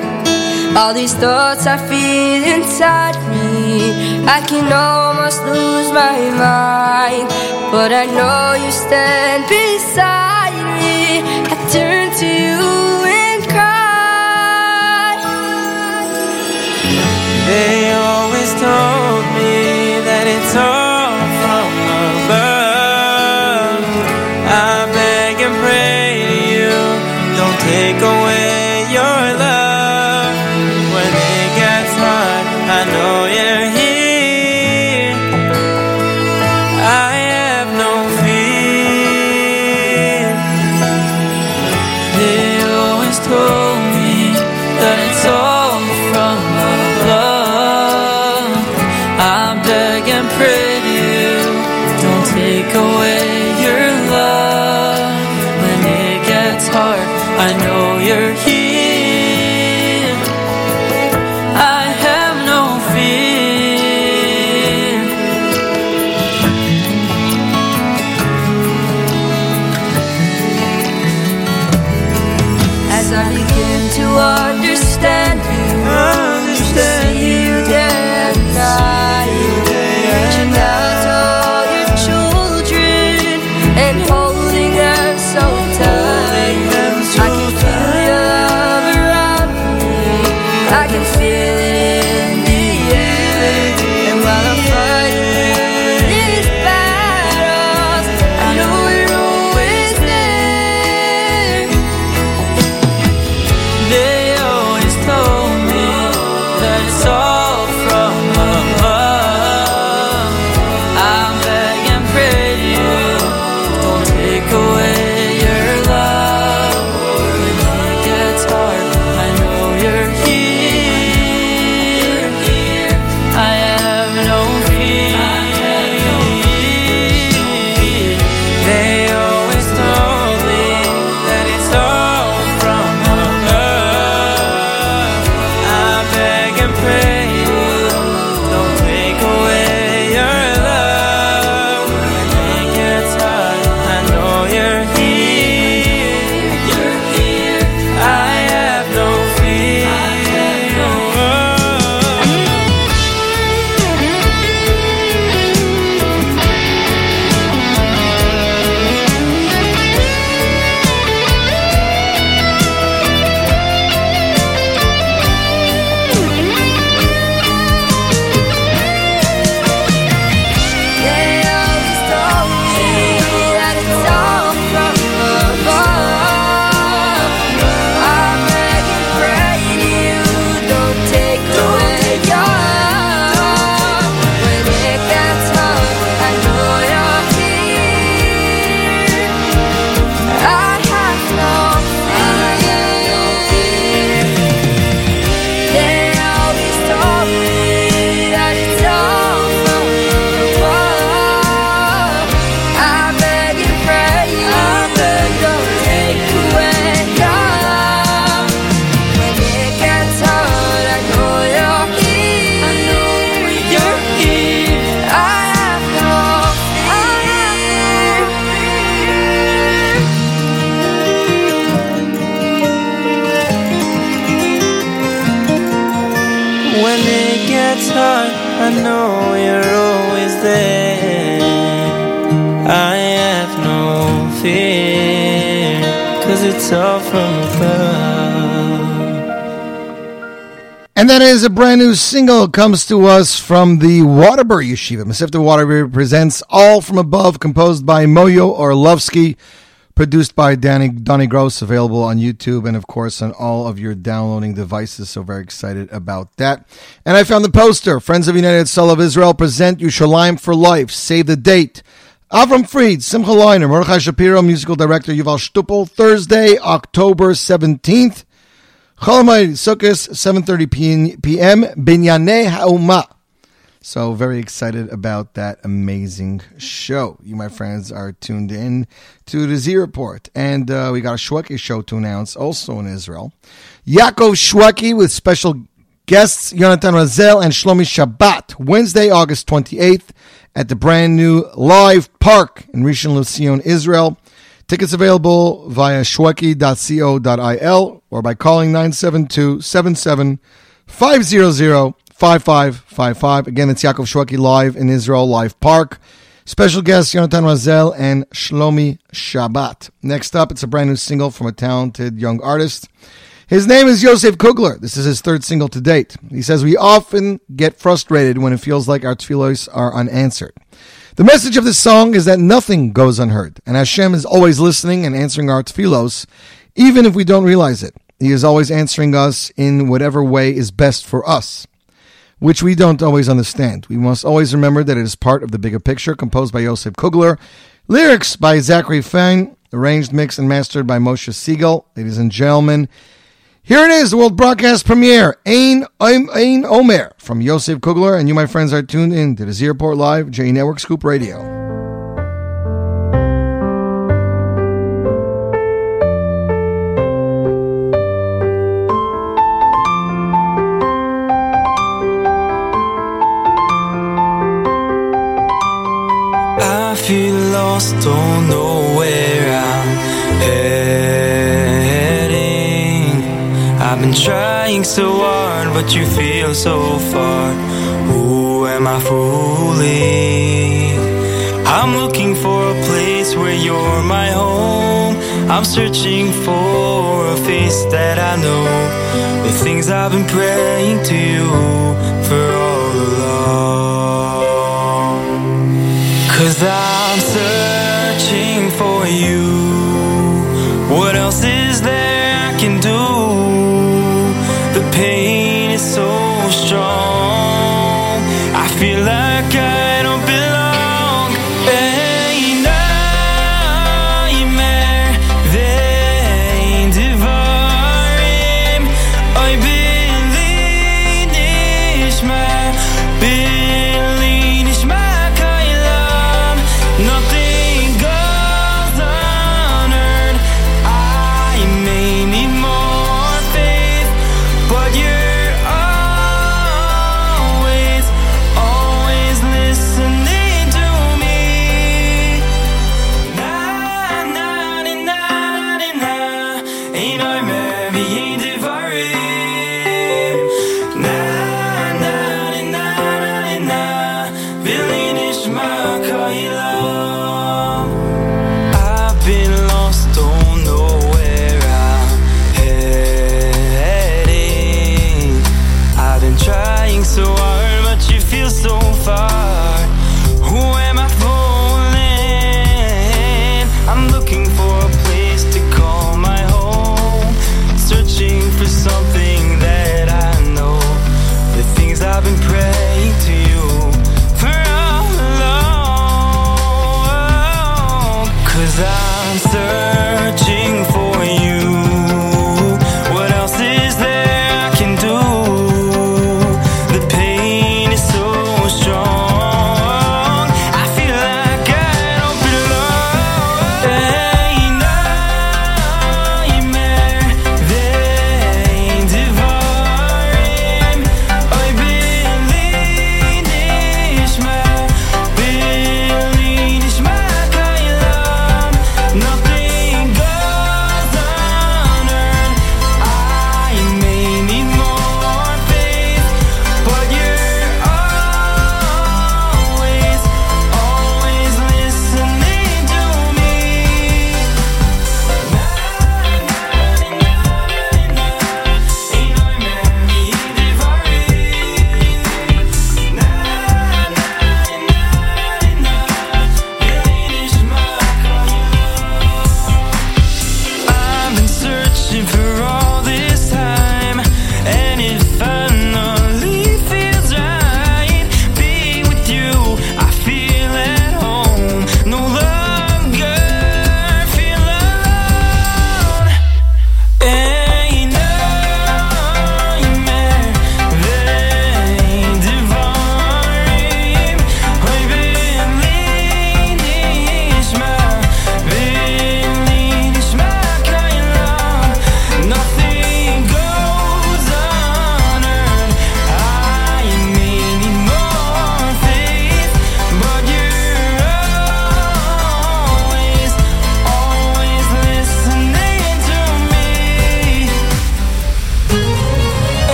All these thoughts I feel inside me, I can almost lose my mind. But I know you stand beside me. I turn to you and cry. They always told me that it's all know you're always there. I have no fear, cause it's all from above. And that is a brand new single comes to us from the Waterbury Yeshiva. Mesivta Waterbury presents All From Above, composed by Moyo Orlovsky, produced by Danny Donny Gross, available on YouTube and of course on all of your downloading devices. So very excited about that. And I found the poster. Friends of United Soul of Israel present Yushalayim for Life. Save the date. Avram Fried, Simcha Leiner, Mordechai Shapiro, musical director Yuval Stupel, Thursday, October 17th. Chol Hamoed Sukkot, 7.30 p.m. Binyanei Ha'uma. So very excited about that amazing show. You, my friends, are tuned in to the Z Report. And uh, we got a Shweki show to announce also in Israel. Yaakov Shweki with special guests Yonatan Razel and Shlomi Shabbat, Wednesday, August 28th at the brand new Live Park in Rishon LeZion, Israel. Tickets available via shweki.co.il or by calling 972 77 500 5555. Again, it's Yaakov Shweki live in Israel Live Park. Special guests Yonatan Razel and Shlomi Shabbat. Next up, it's a brand new single from a talented young artist. His name is Yosef Kugler. This is his third single to date. He says, We often get frustrated when it feels like our tefillos are unanswered. The message of this song is that nothing goes unheard, and Hashem is always listening and answering our tefillos, even if we don't realize it. He is always answering us in whatever way is best for us, which we don't always understand. We must always remember that it is part of the bigger picture, composed by Yosef Kugler, lyrics by Zachary Fein, arranged, mixed, and mastered by Moshe Siegel. Ladies and gentlemen, here it is, the world broadcast premiere, Ein, Ein, Ein Omer, from Yosef Kugler, and you, my friends, are tuned in to the Z Report Live, J Network Scoop Radio. Lost, don't know where I'm heading. I've been trying so hard, but you feel so far. Who am I fooling? I'm looking for a place where you're my home. I'm searching for a face that I know. The things I've been praying to you for all along. Cause searching for you. What else is there I can do?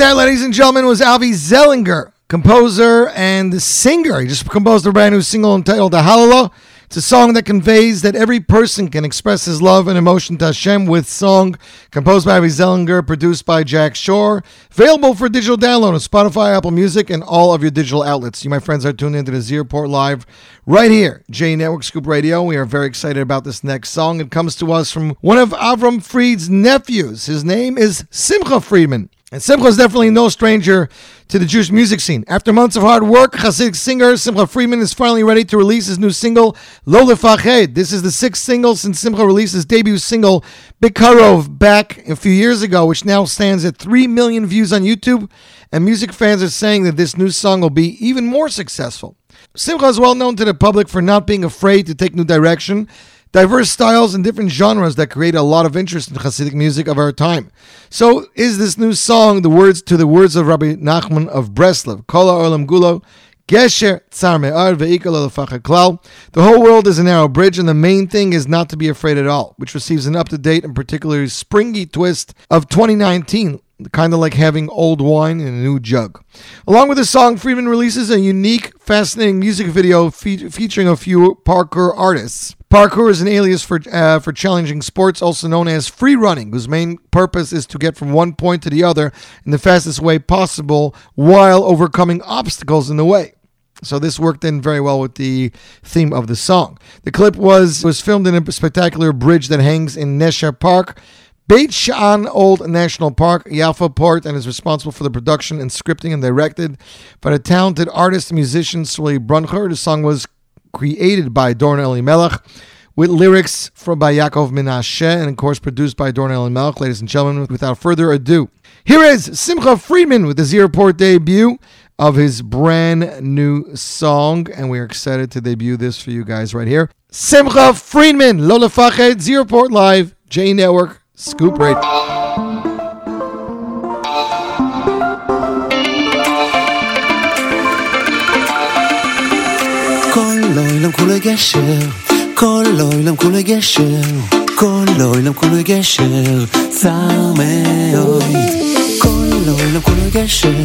That, ladies and gentlemen, was Avi Zellinger, composer and singer. He just composed a brand new single entitled The Halala. It's a song that conveys that every person can express his love and emotion to Hashem with song, composed by Avi Zellinger, produced by Jack Shore, available for digital download on Spotify, Apple Music, and all of your digital outlets. You, my friends, are tuned into the Z Live right here, J Network Scoop Radio. We are very excited about this next song. It comes to us from one of Avram Fried's nephews. His name is Simcha Friedman. And Simcha is definitely no stranger to the Jewish music scene. After months of hard work, Hasidic singer Simcha Friedman is finally ready to release his new single, Lo. This is the sixth single since Simcha released his debut single, Bikarov, back a few years ago, which now stands at 3 million views on YouTube. And music fans are saying that this new song will be even more successful. Simcha is well known to the public for not being afraid to take new direction. Diverse styles and different genres that create a lot of interest in Hasidic music of our time. So, is this new song the words to the words of Rabbi Nachman of Breslov, Kol Olam Gulo, Gesher Tsar Me'ar Klal. The whole world is a narrow bridge, and the main thing is not to be afraid at all, which receives an up to date and particularly springy twist of 2019 kind of like having old wine in a new jug. Along with the song, Friedman releases a unique, fascinating music video fe- featuring a few Parkour artists. Parkour is an alias for uh, for challenging sports, also known as free running, whose main purpose is to get from one point to the other in the fastest way possible while overcoming obstacles in the way. So this worked in very well with the theme of the song. The clip was was filmed in a spectacular bridge that hangs in Nesher Park, Beit She'an Old National Park, Yaffa Port, and is responsible for the production and scripting and directed by the talented artist and musician Sully Bruncher. The song was created by Dorn Eli Melech with lyrics from by Yaakov Menashe and of course produced by Dorn Eli Melech. Ladies and gentlemen, without further ado, here is Simcha Friedman with his Airport debut of his brand new song, and we're excited to debut this for you guys right here. Simcha Friedman, Lola Fached, Z Report Live, J Network, Scoop Radio. אילם כולי גשר, כל אילם כולי גשר, כל אילם כולי גשר, סמאוי. כל אילם כולי גשר,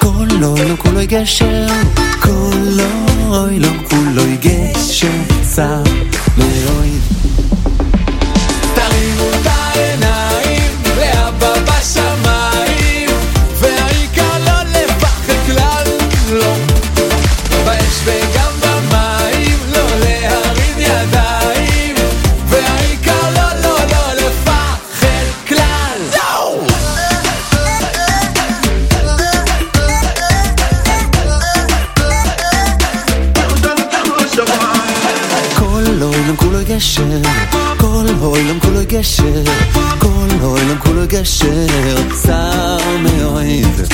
כל אילם כולי גשר, כל אילם כולי גשר, סמאוי. העולם כולו גשר, כל העולם כולו גשר, צר מאוד.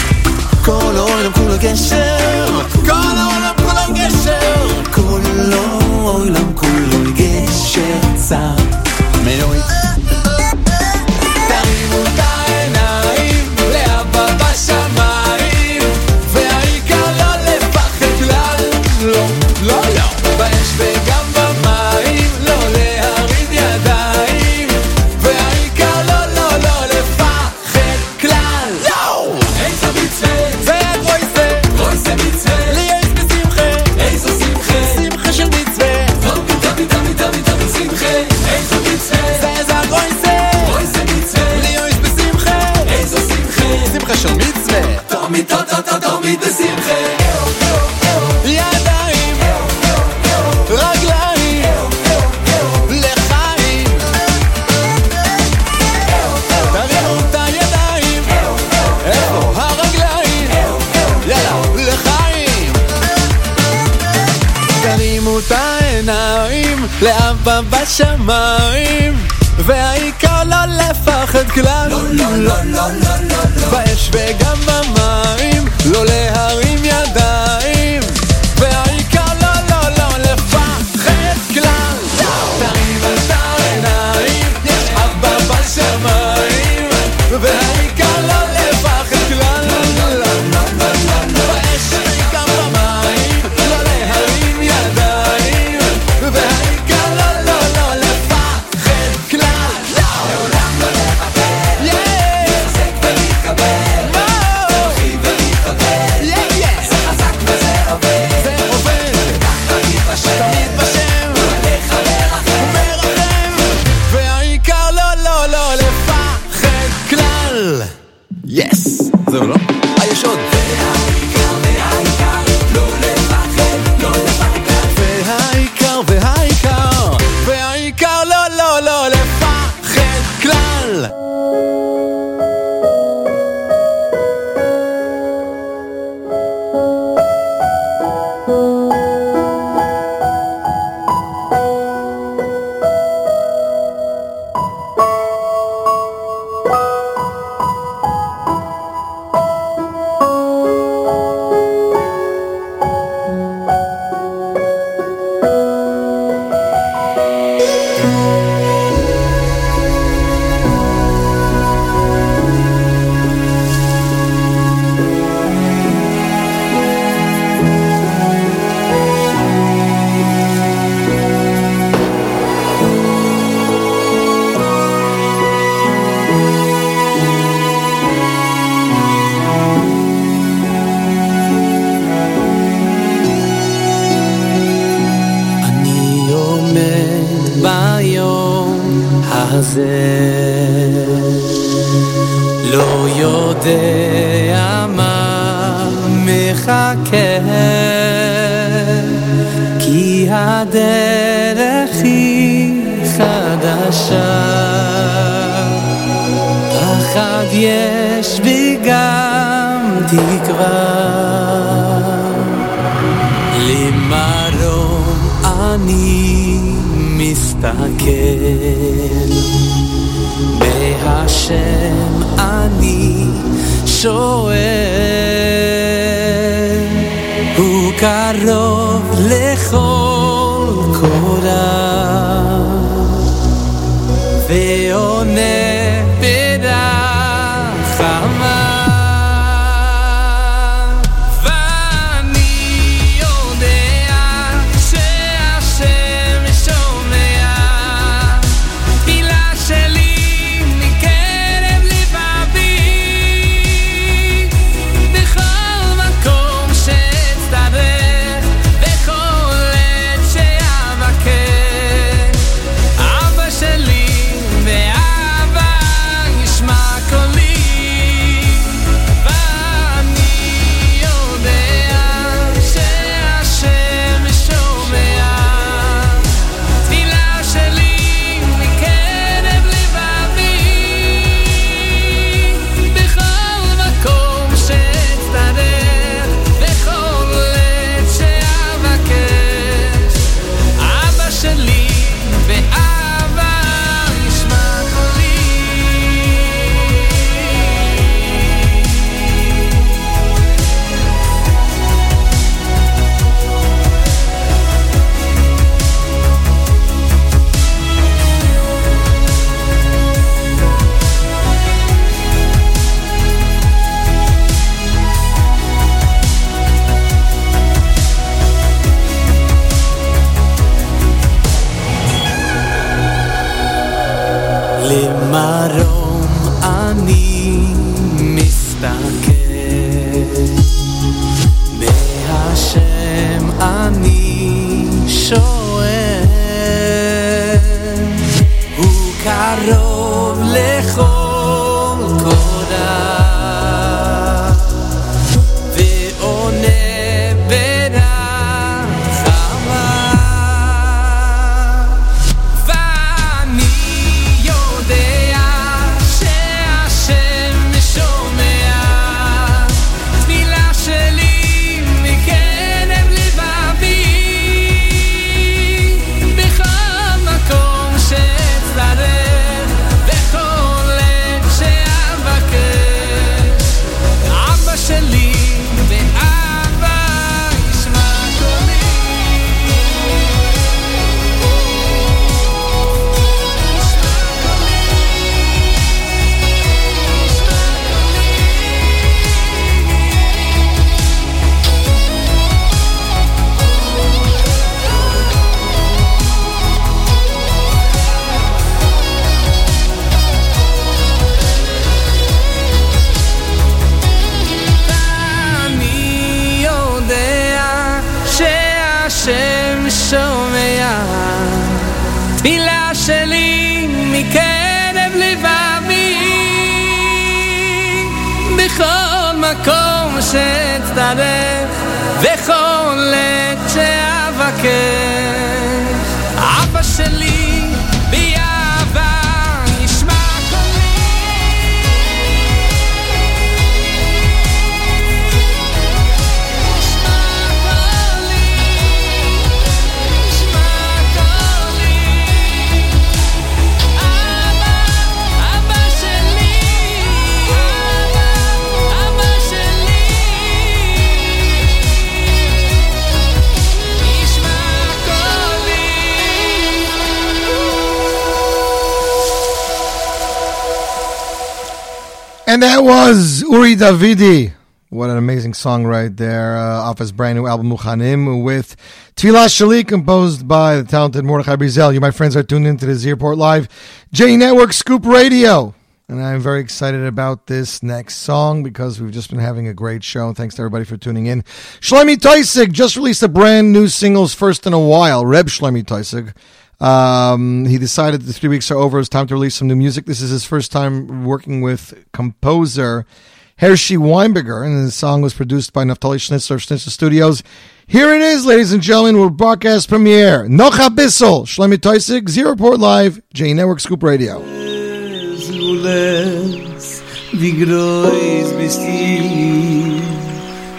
כל העולם כולו גשר, כל העולם כולו גשר, כל העולם כולו גשר, צר מאוד. תמיד בשמחה. ידיים רגליים לחיים. תרימו את הידיים איפה הרגליים? יאללה לחיים. תרימו את העיניים לאבא בשמיים והעיקר לא לפחד כלל. לא, לא, לא, לא, לא, לא. באש וגם במים Davidi. What an amazing song right there uh, off his brand new album Muchanim with Tfilah Shali composed by the talented Mordechai Brizel. You, my friends, are tuned into the Z Report Live J Network Scoop Radio. And I'm very excited about this next song because we've just been having a great show. Thanks to everybody for tuning in. Shlomi Toisig just released a brand new singles first in a while. Reb Shlomi Toisig. Um, he decided the three weeks are over. It's time to release some new music. This is his first time working with composer Hershey Weinberger, and the song was produced by Naftali Schnitzler of Studios. Here it is, ladies and gentlemen, with broadcast premiere. Nocha Bissell, Shlomi Toisig, Z Report Live, J Network Scoop Radio. Du,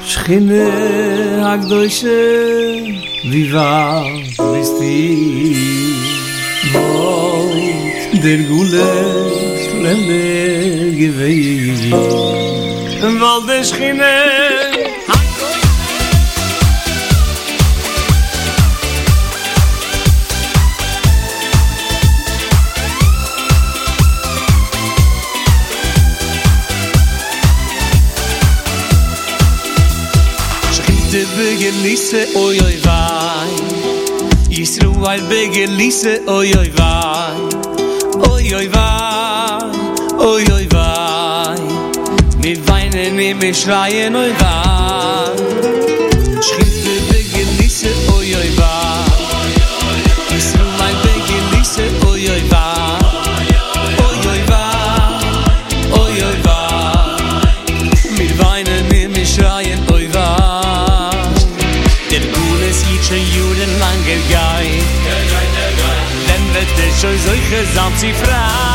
Schchine nemme gevey gevey en vald es khine Oy oy vay Yisru al begelise oy oy vay Oy oy vay oi oi vai Wir weinen, wir schreien, oi vai Schritte begelisse, oi oi vai Yisruel begelisse, oi oi vai Oi oi vai, oi oi vai Wir weinen, wir schreien, oi vai Der Gule sieht schon juden lang gergei Dann wird er schon solche samt sie frei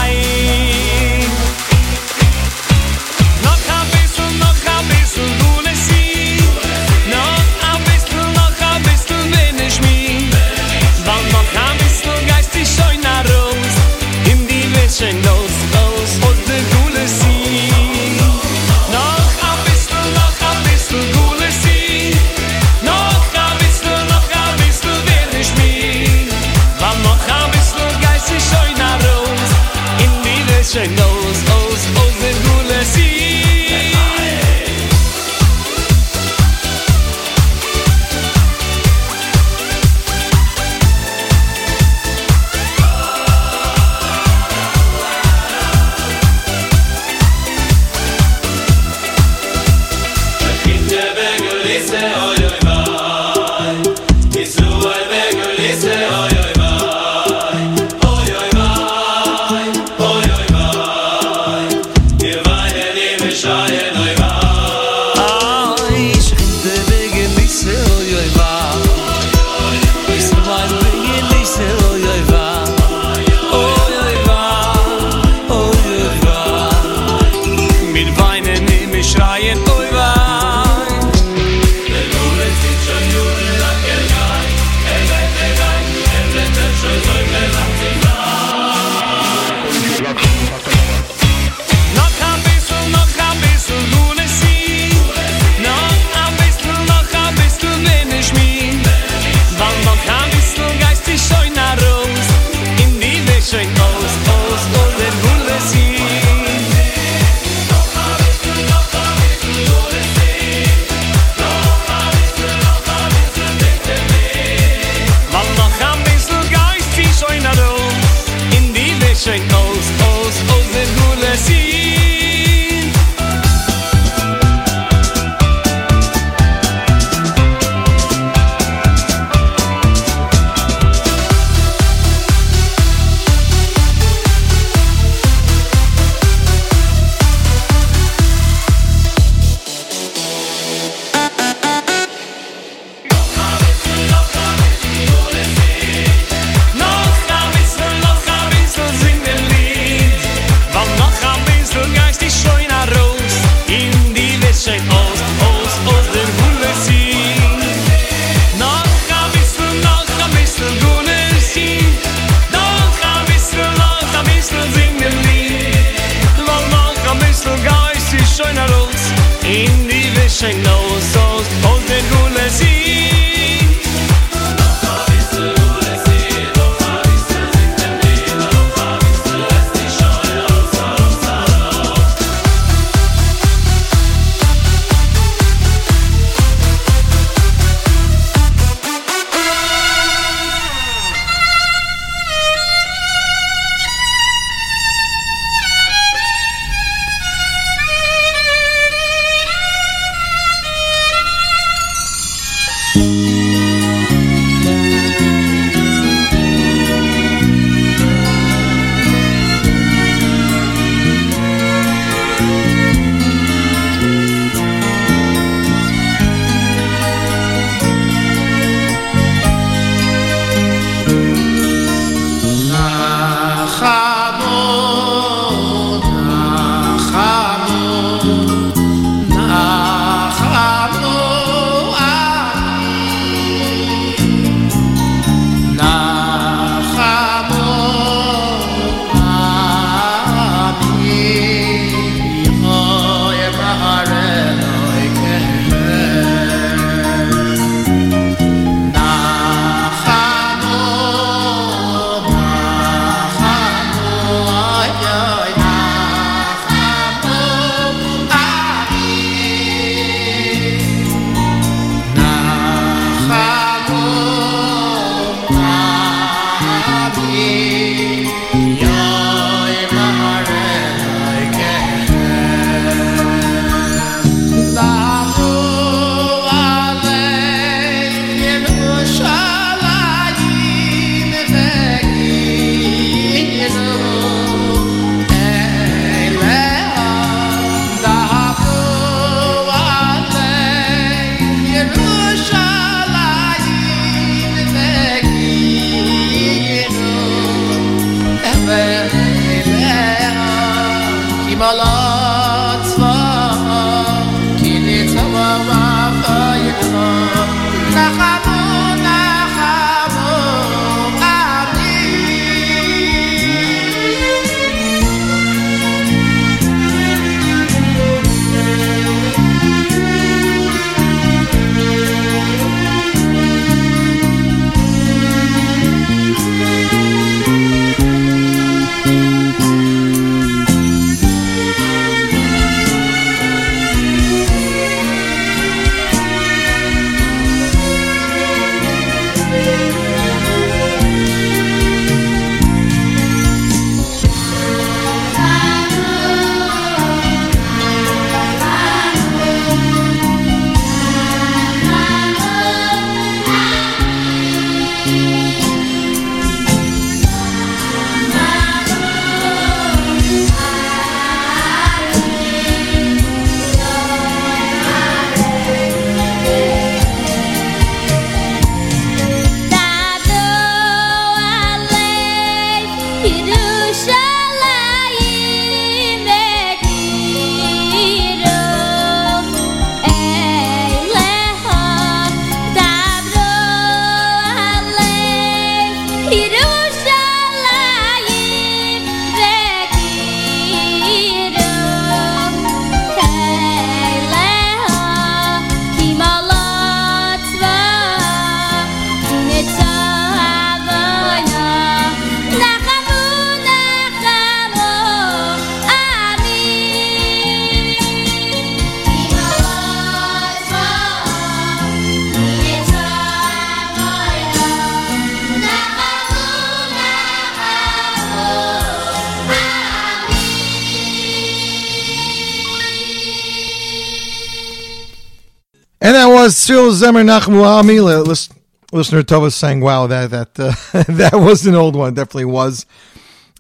Cyril Zemer Nachmuami. Li- lis- Listener Tova saying, "Wow, that that uh, that was an old one. Definitely was."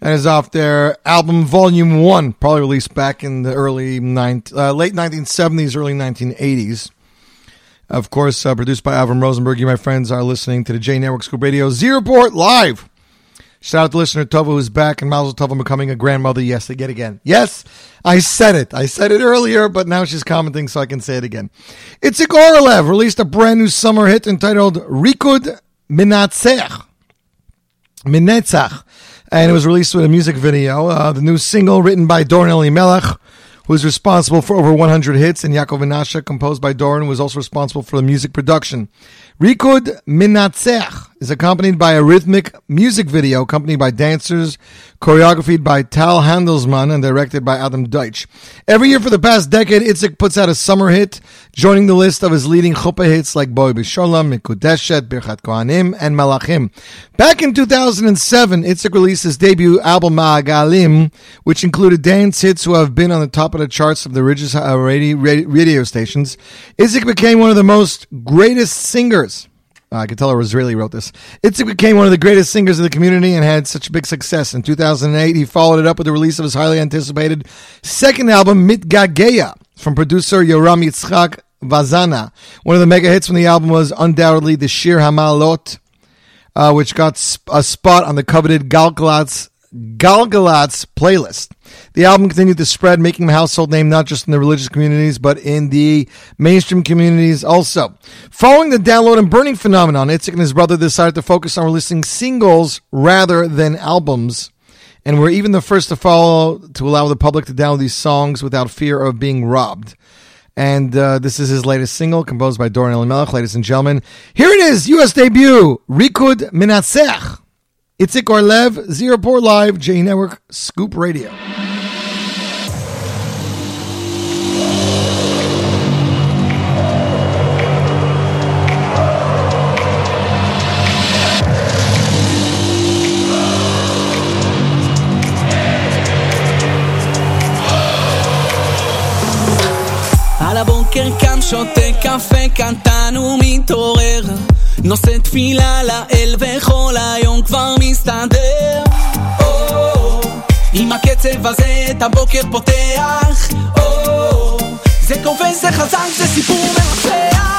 And is off their album Volume One, probably released back in the early nine, uh, late 1970s, early 1980s. Of course, uh, produced by Avram Rosenberg. You, my friends, are listening to the J Network Scoop Radio Z Report live. Shout out to listener Tova who's back and Mazel Tov on becoming a grandmother. Yes, yet again. Yes, I said it. I said it earlier, but now she's commenting, so I can say it again. Itzik Orlev released a brand new summer hit entitled Rikud Minatzech. Minetzach. And it was released with a music video. Uh, the new single written by Doron Elimelech, who is responsible for over 100 hits, and Yaakov Menashe, composed by Doron, was also responsible for the music production. Rikud Minatzech is accompanied by a rhythmic music video accompanied by dancers, choreographed by Tal Handelsman and directed by Adam Deutsch. Every year for the past decade, Itzik puts out a summer hit, joining the list of his leading chuppah hits like Boy B'Sholem, Mikudeshet, Birchat Kohanim, and Malachim. Back in 2007, Itzik released his debut album Ma'agalim, which included dance hits who have been on the top of the charts of the radio, radio stations. Itzik became one of the most greatest singers uh, I could tell her Israeli wrote this. Itzik became one of the greatest singers in the community and had such big success. In 2008, he followed it up with the release of his highly anticipated second album, Mitgageya, from producer Yoram Yitzchak Vazana. One of the mega hits from the album was undoubtedly the Shir Hamalot, uh, which got sp- a spot on the coveted Galgalatz Galgalatz playlist. The album continued to spread, making a household name not just in the religious communities, but in the mainstream communities also. Following the download and burning phenomenon, Itzik and his brother decided to focus on releasing singles rather than albums, and were even the first to follow to allow the public to download these songs without fear of being robbed. And uh, this is his latest single, composed by Doron Elimelech, ladies and gentlemen. Here it is, U.S. debut, Rikud Minatzech. Itzik Lev, Z Report Live, J Network, Scoop Radio. על הבונקר כאן שותה קפה קטן ומתעורר נושא תפילה לאל וכל היום כבר מסתדר. או, עם הקצב הזה את הבוקר פותח. או, זה כובש, זה חזק, זה סיפור מרצח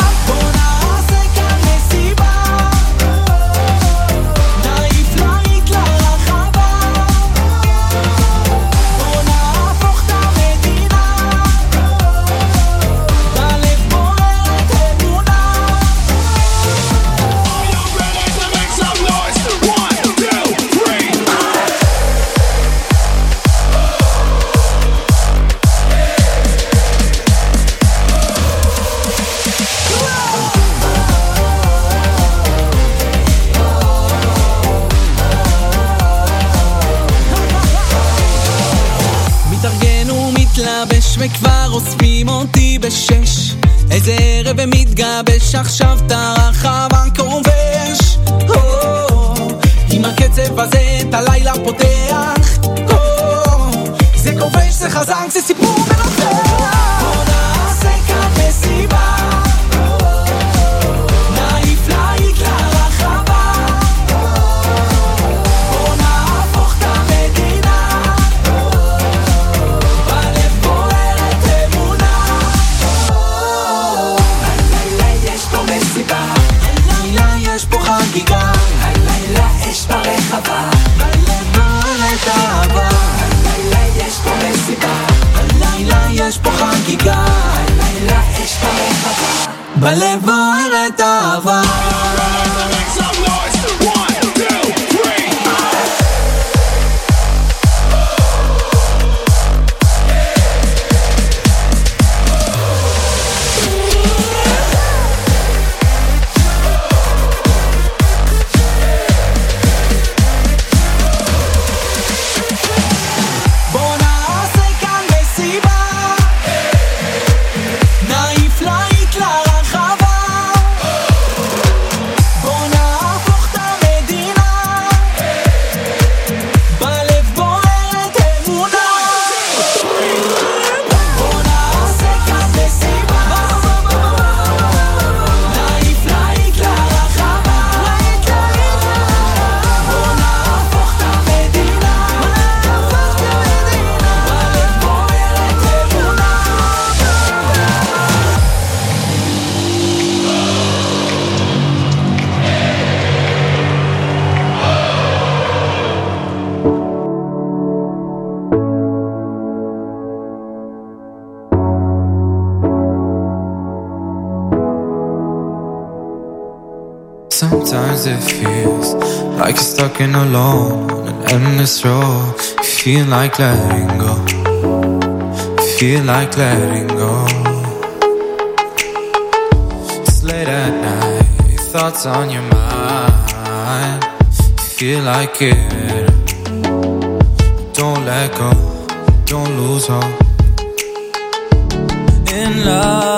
אוספים אותי בשש. איזה ערב ומתגבש עכשיו את הרחבה כובש או, עם הקצב הזה את הלילה פותח. או, זה כובש, זה חזק, זה סיפור מרתח בלב בוערת אהבה in alone on an endless road. You feel like letting go. You feel like letting go. It's late at night, thoughts on your mind. You feel like it. Don't let go, don't lose hope. In life,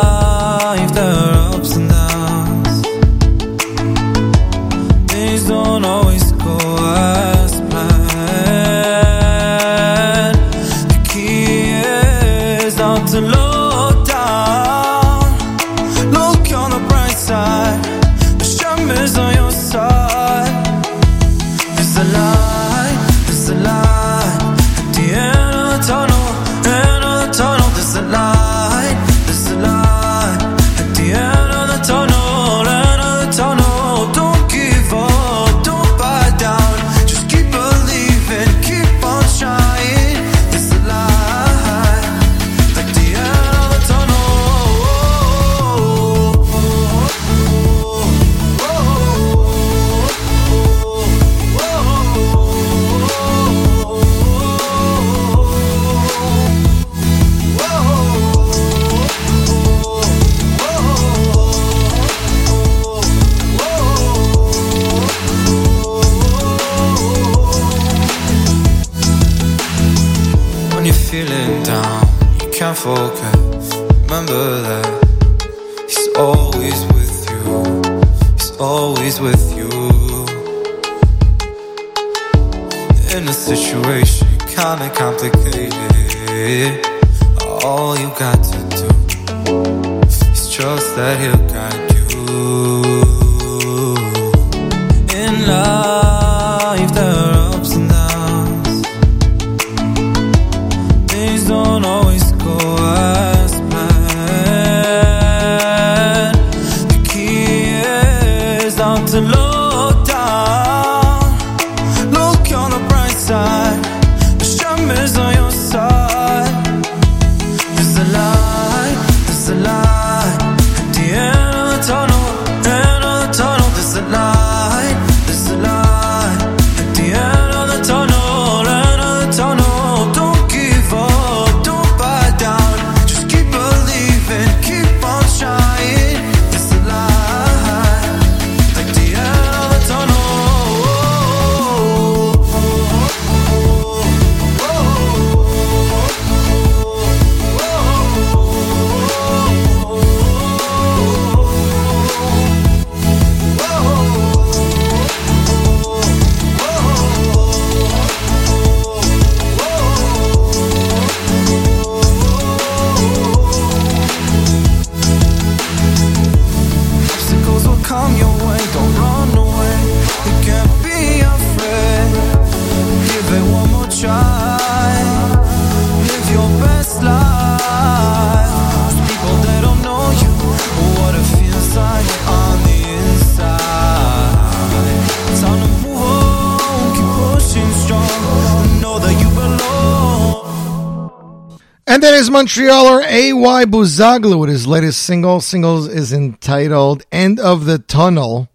And that is Montrealer A.Y. Buzaglu with his latest single. Singles is entitled End of the Tunnel.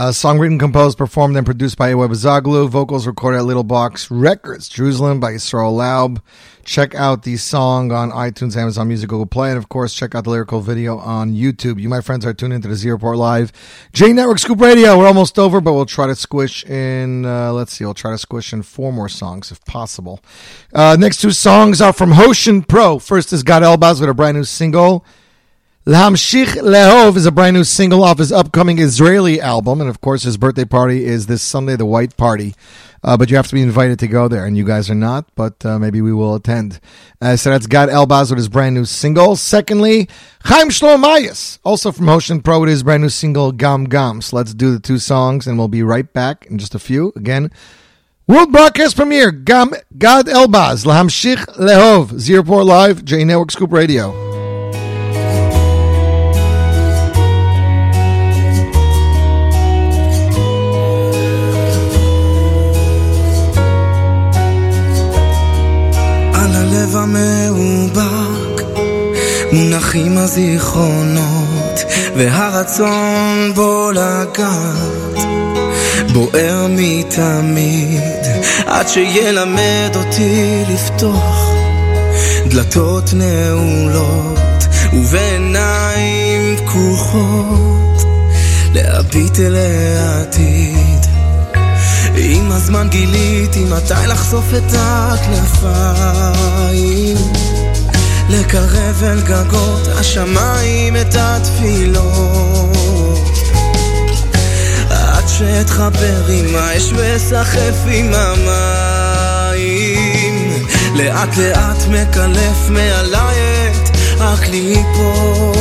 Uh, song written, composed, performed, and produced by A.Y. Buzaglu. Vocals recorded at Little Box Records, Jerusalem by Yisrael Laub. Check out the song on iTunes, Amazon Music, Google Play, and of course, check out the lyrical video on YouTube. You, my friends, are tuned into the Z Report Live. J Network Scoop Radio. We're almost over, but we'll try to squish in, uh, let's see, we'll try to squish in four more songs if possible. Uh, next two songs are from Hoshin Pro. First is Gad Elbaz with a brand new single. L'hamshich lehov is a brand new single off his upcoming Israeli album, and of course, his birthday party is this Sunday, the White Party. Uh, but you have to be invited to go there, and you guys are not. But uh, maybe we will attend. Uh, so that's Gad Elbaz with his brand new single. Secondly, Chaim Shlomayas, also from Hoshin Pro with his brand new single Gam Gam. So let's do the two songs, and we'll be right back in just a few. Again, world broadcast premiere Gam Gad Elbaz L'hamshich lehov Z Report Live J Network Scoop Radio. הלב המאובק מונחים הזיכרונות והרצון בו לגעת בוער מתמיד עד שילמד אותי לפתוח דלתות נעולות ובעיניים פקוחות להביט אל העתיד עם הזמן גיליתי מתי לחשוף את הכנפיים. לקרב אל גגות השמיים את התפילות. עד שאתחבר עם האש ואסחף עם המים. לאט לאט מקלף מעליי את הקליפות.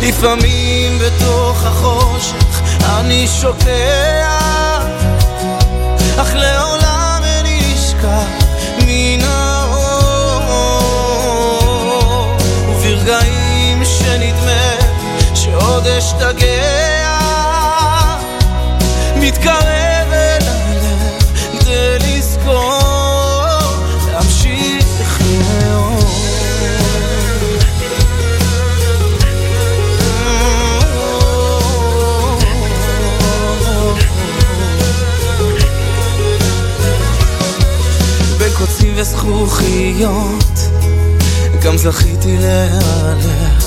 לפעמים בתוך החושך אני שוקע אך לעולם איני נשכח מן האור. וברגעים שנדמה שעוד אשתגע מתקרב וזכוכיות. גם זכיתי להלך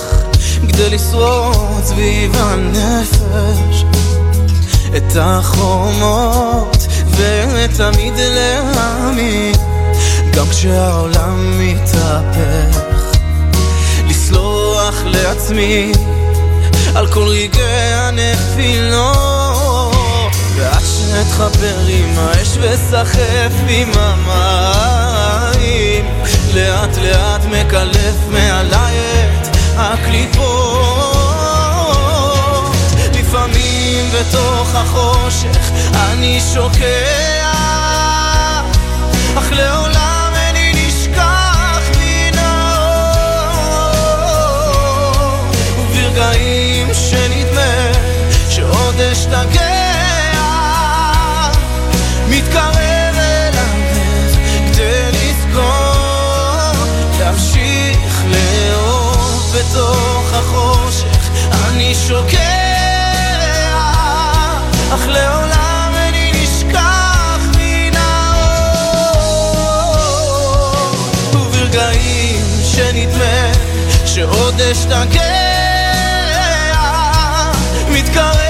כדי לשרוד סביב הנפש. את החומות ותמיד להאמין. גם כשהעולם מתהפך לסלוח לעצמי על כל רגעי הנפילות. ועד שאתחבר עם האש וסחף עם המים לאט לאט מקלף מעליי את הקליפות. לפעמים בתוך החושך אני שוקע אך לעולם איני שוקע אך לעולם איני נשכח מן האור. וברגעים שנדמה שעוד אשתגע מתקרב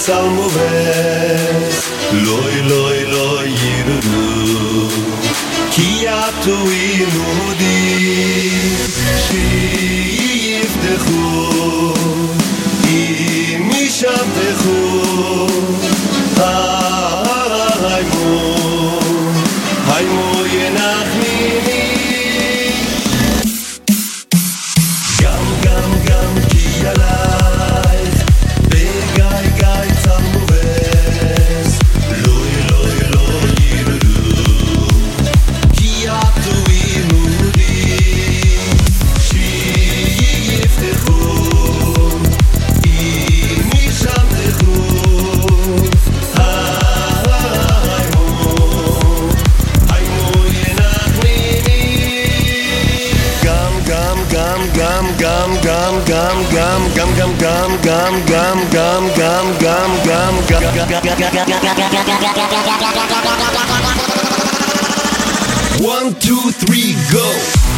צאל מובס לוי לוי לוי ירדו כי עטו ימודים gum gum gum gum gum gum gum gum One, two, three, go!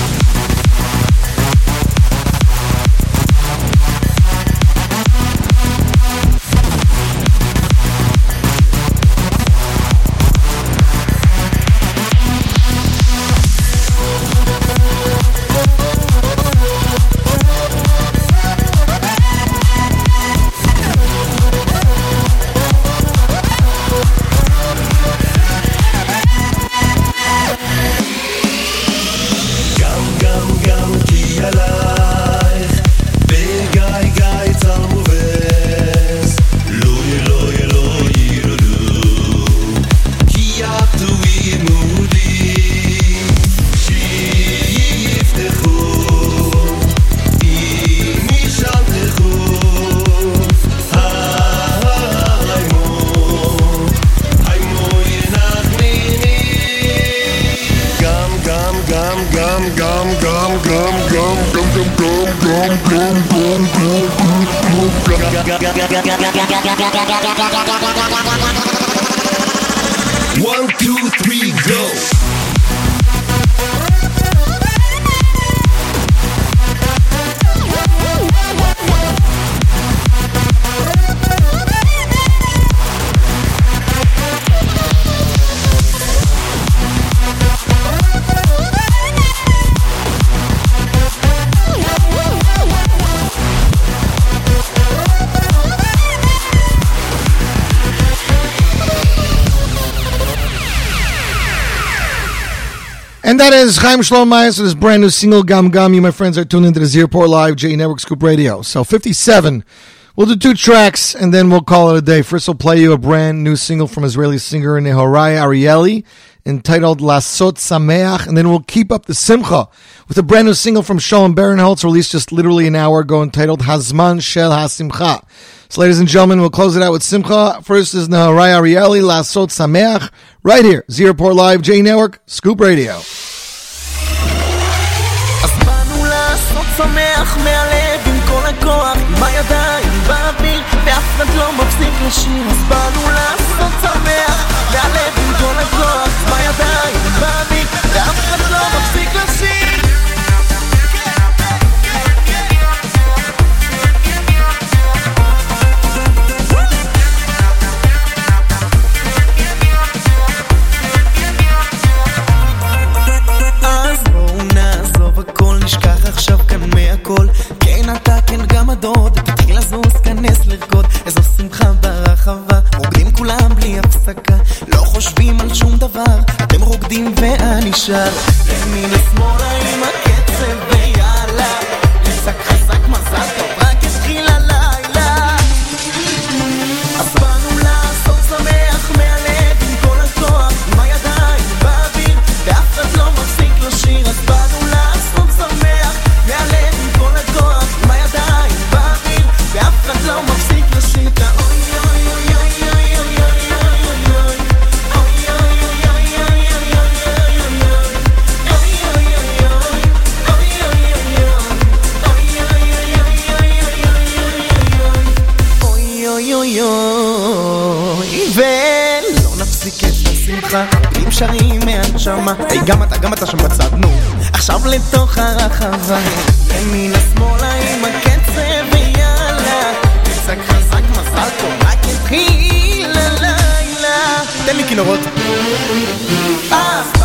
Shalom Mayas with his brand new single Gam Gam. You, my friends, are tuned into the Z Report Live J Network Scoop Radio. So 57. We'll do two tracks and then we'll call it a day. First, we'll play you a brand new single from Israeli singer Nehorai Arieli entitled Lasot Sameach. And then we'll keep up the Simcha with a brand new single from Shalom Barenholtz released just literally an hour ago entitled Hazman Shel HaSimcha. So, ladies and gentlemen, we'll close it out with Simcha. First is Nehorai Arieli, Lasot Sameach, right here, Z Report Live J Network Scoop Radio. שמח מהלב עם כל הכוח, עם הידיים באוויר, ואף אחד לא מפסיק לשיר. אז באנו לעשות שמח מהלב עם כל הכוח, עם הידיים באוויר, ואף אחד לא מפסיק לשיר. נשכח עכשיו כאן מהכל כן אתה, כן גם הדוד, תתחיל לזוז, כנס לרקוד. איזו שמחה ברחבה, רוקדים כולם בלי הפסקה. לא חושבים על שום דבר, אתם רוקדים ואני שר. ימינה שמאלה עם הקצב ויאללה. חזק שרים מהנשמה. היי גם אתה גם אתה שם בצד נו. עכשיו לתוך הרחבה. ימינה שמאלה עם הקצב ויאללה. חזק חזק מזל טוב רק התחיל הלילה. תן לי כינורות. אז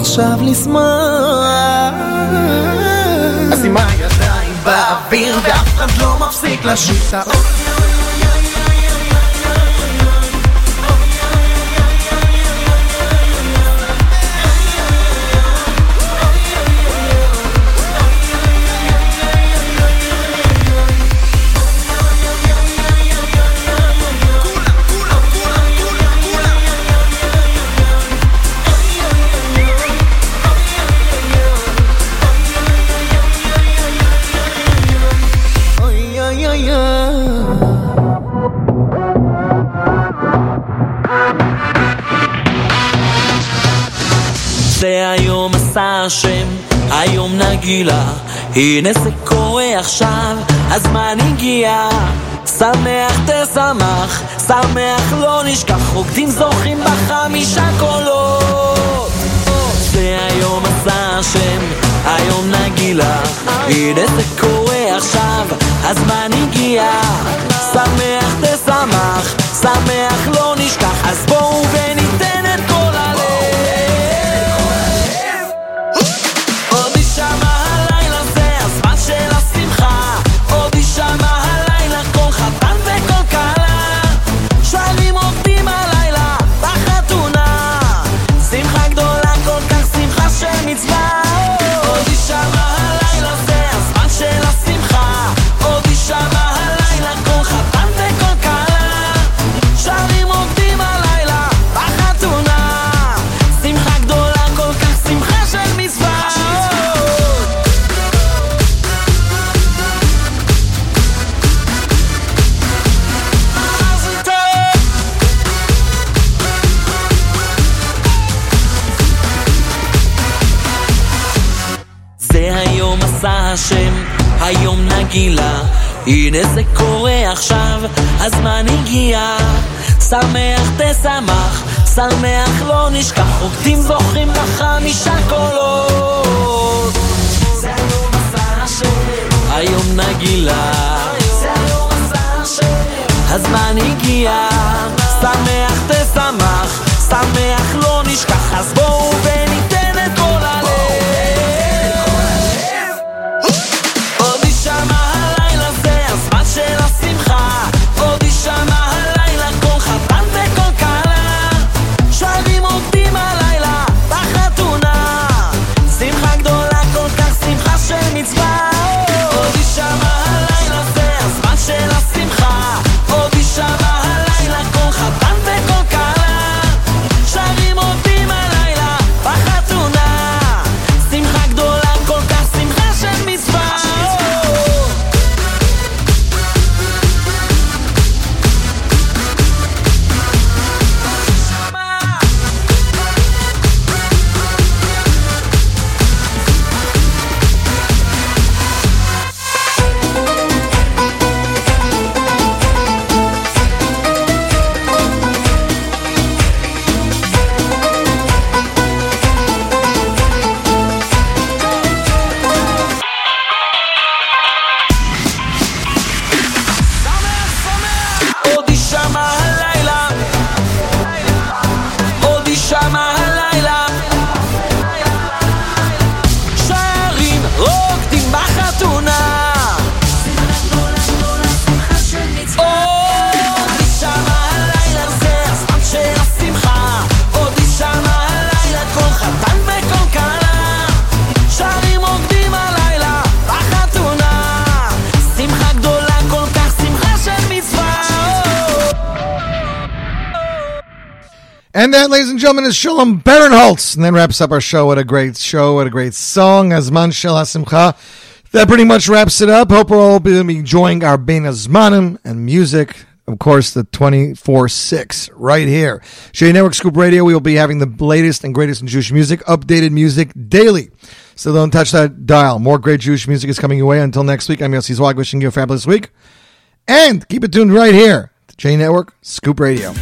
עכשיו לשמוח אז עם הידיים באוויר ואף אחד לא מפסיק לשיר את האוי השם, היום נגילה. הנה זה קורה עכשיו, הזמן הגיע. שמח תשמח, שמח לא נשכח. רוקדים זוכים בחמישה קולות. זה היום עשה השם, היום נגילה. הנה זה קורה עכשיו, הזמן הגיע. שמח תשמח, שמח לא הנה זה קורה עכשיו, הזמן הגיע. שמח תשמח, שמח לא נשכח, רוקדים זוכרים לחמישה קולות. זה היום עשה השם, היום נגילה. זה היום עשה השם, הזמן הגיע. שמח And then wraps up our show. What a great show. What a great song. Azman Shel HaSimcha. That pretty much wraps it up. Hope we're all enjoying our Bein Azmanim and music. Of course, the 24 6 right here. J Network Scoop Radio. We will be having the latest and greatest in Jewish music, updated music daily. So don't touch that dial. More great Jewish music is coming your way. Until next week, I'm Yossi Zwag wishing you a fabulous week. And keep it tuned right here to J Network Scoop Radio.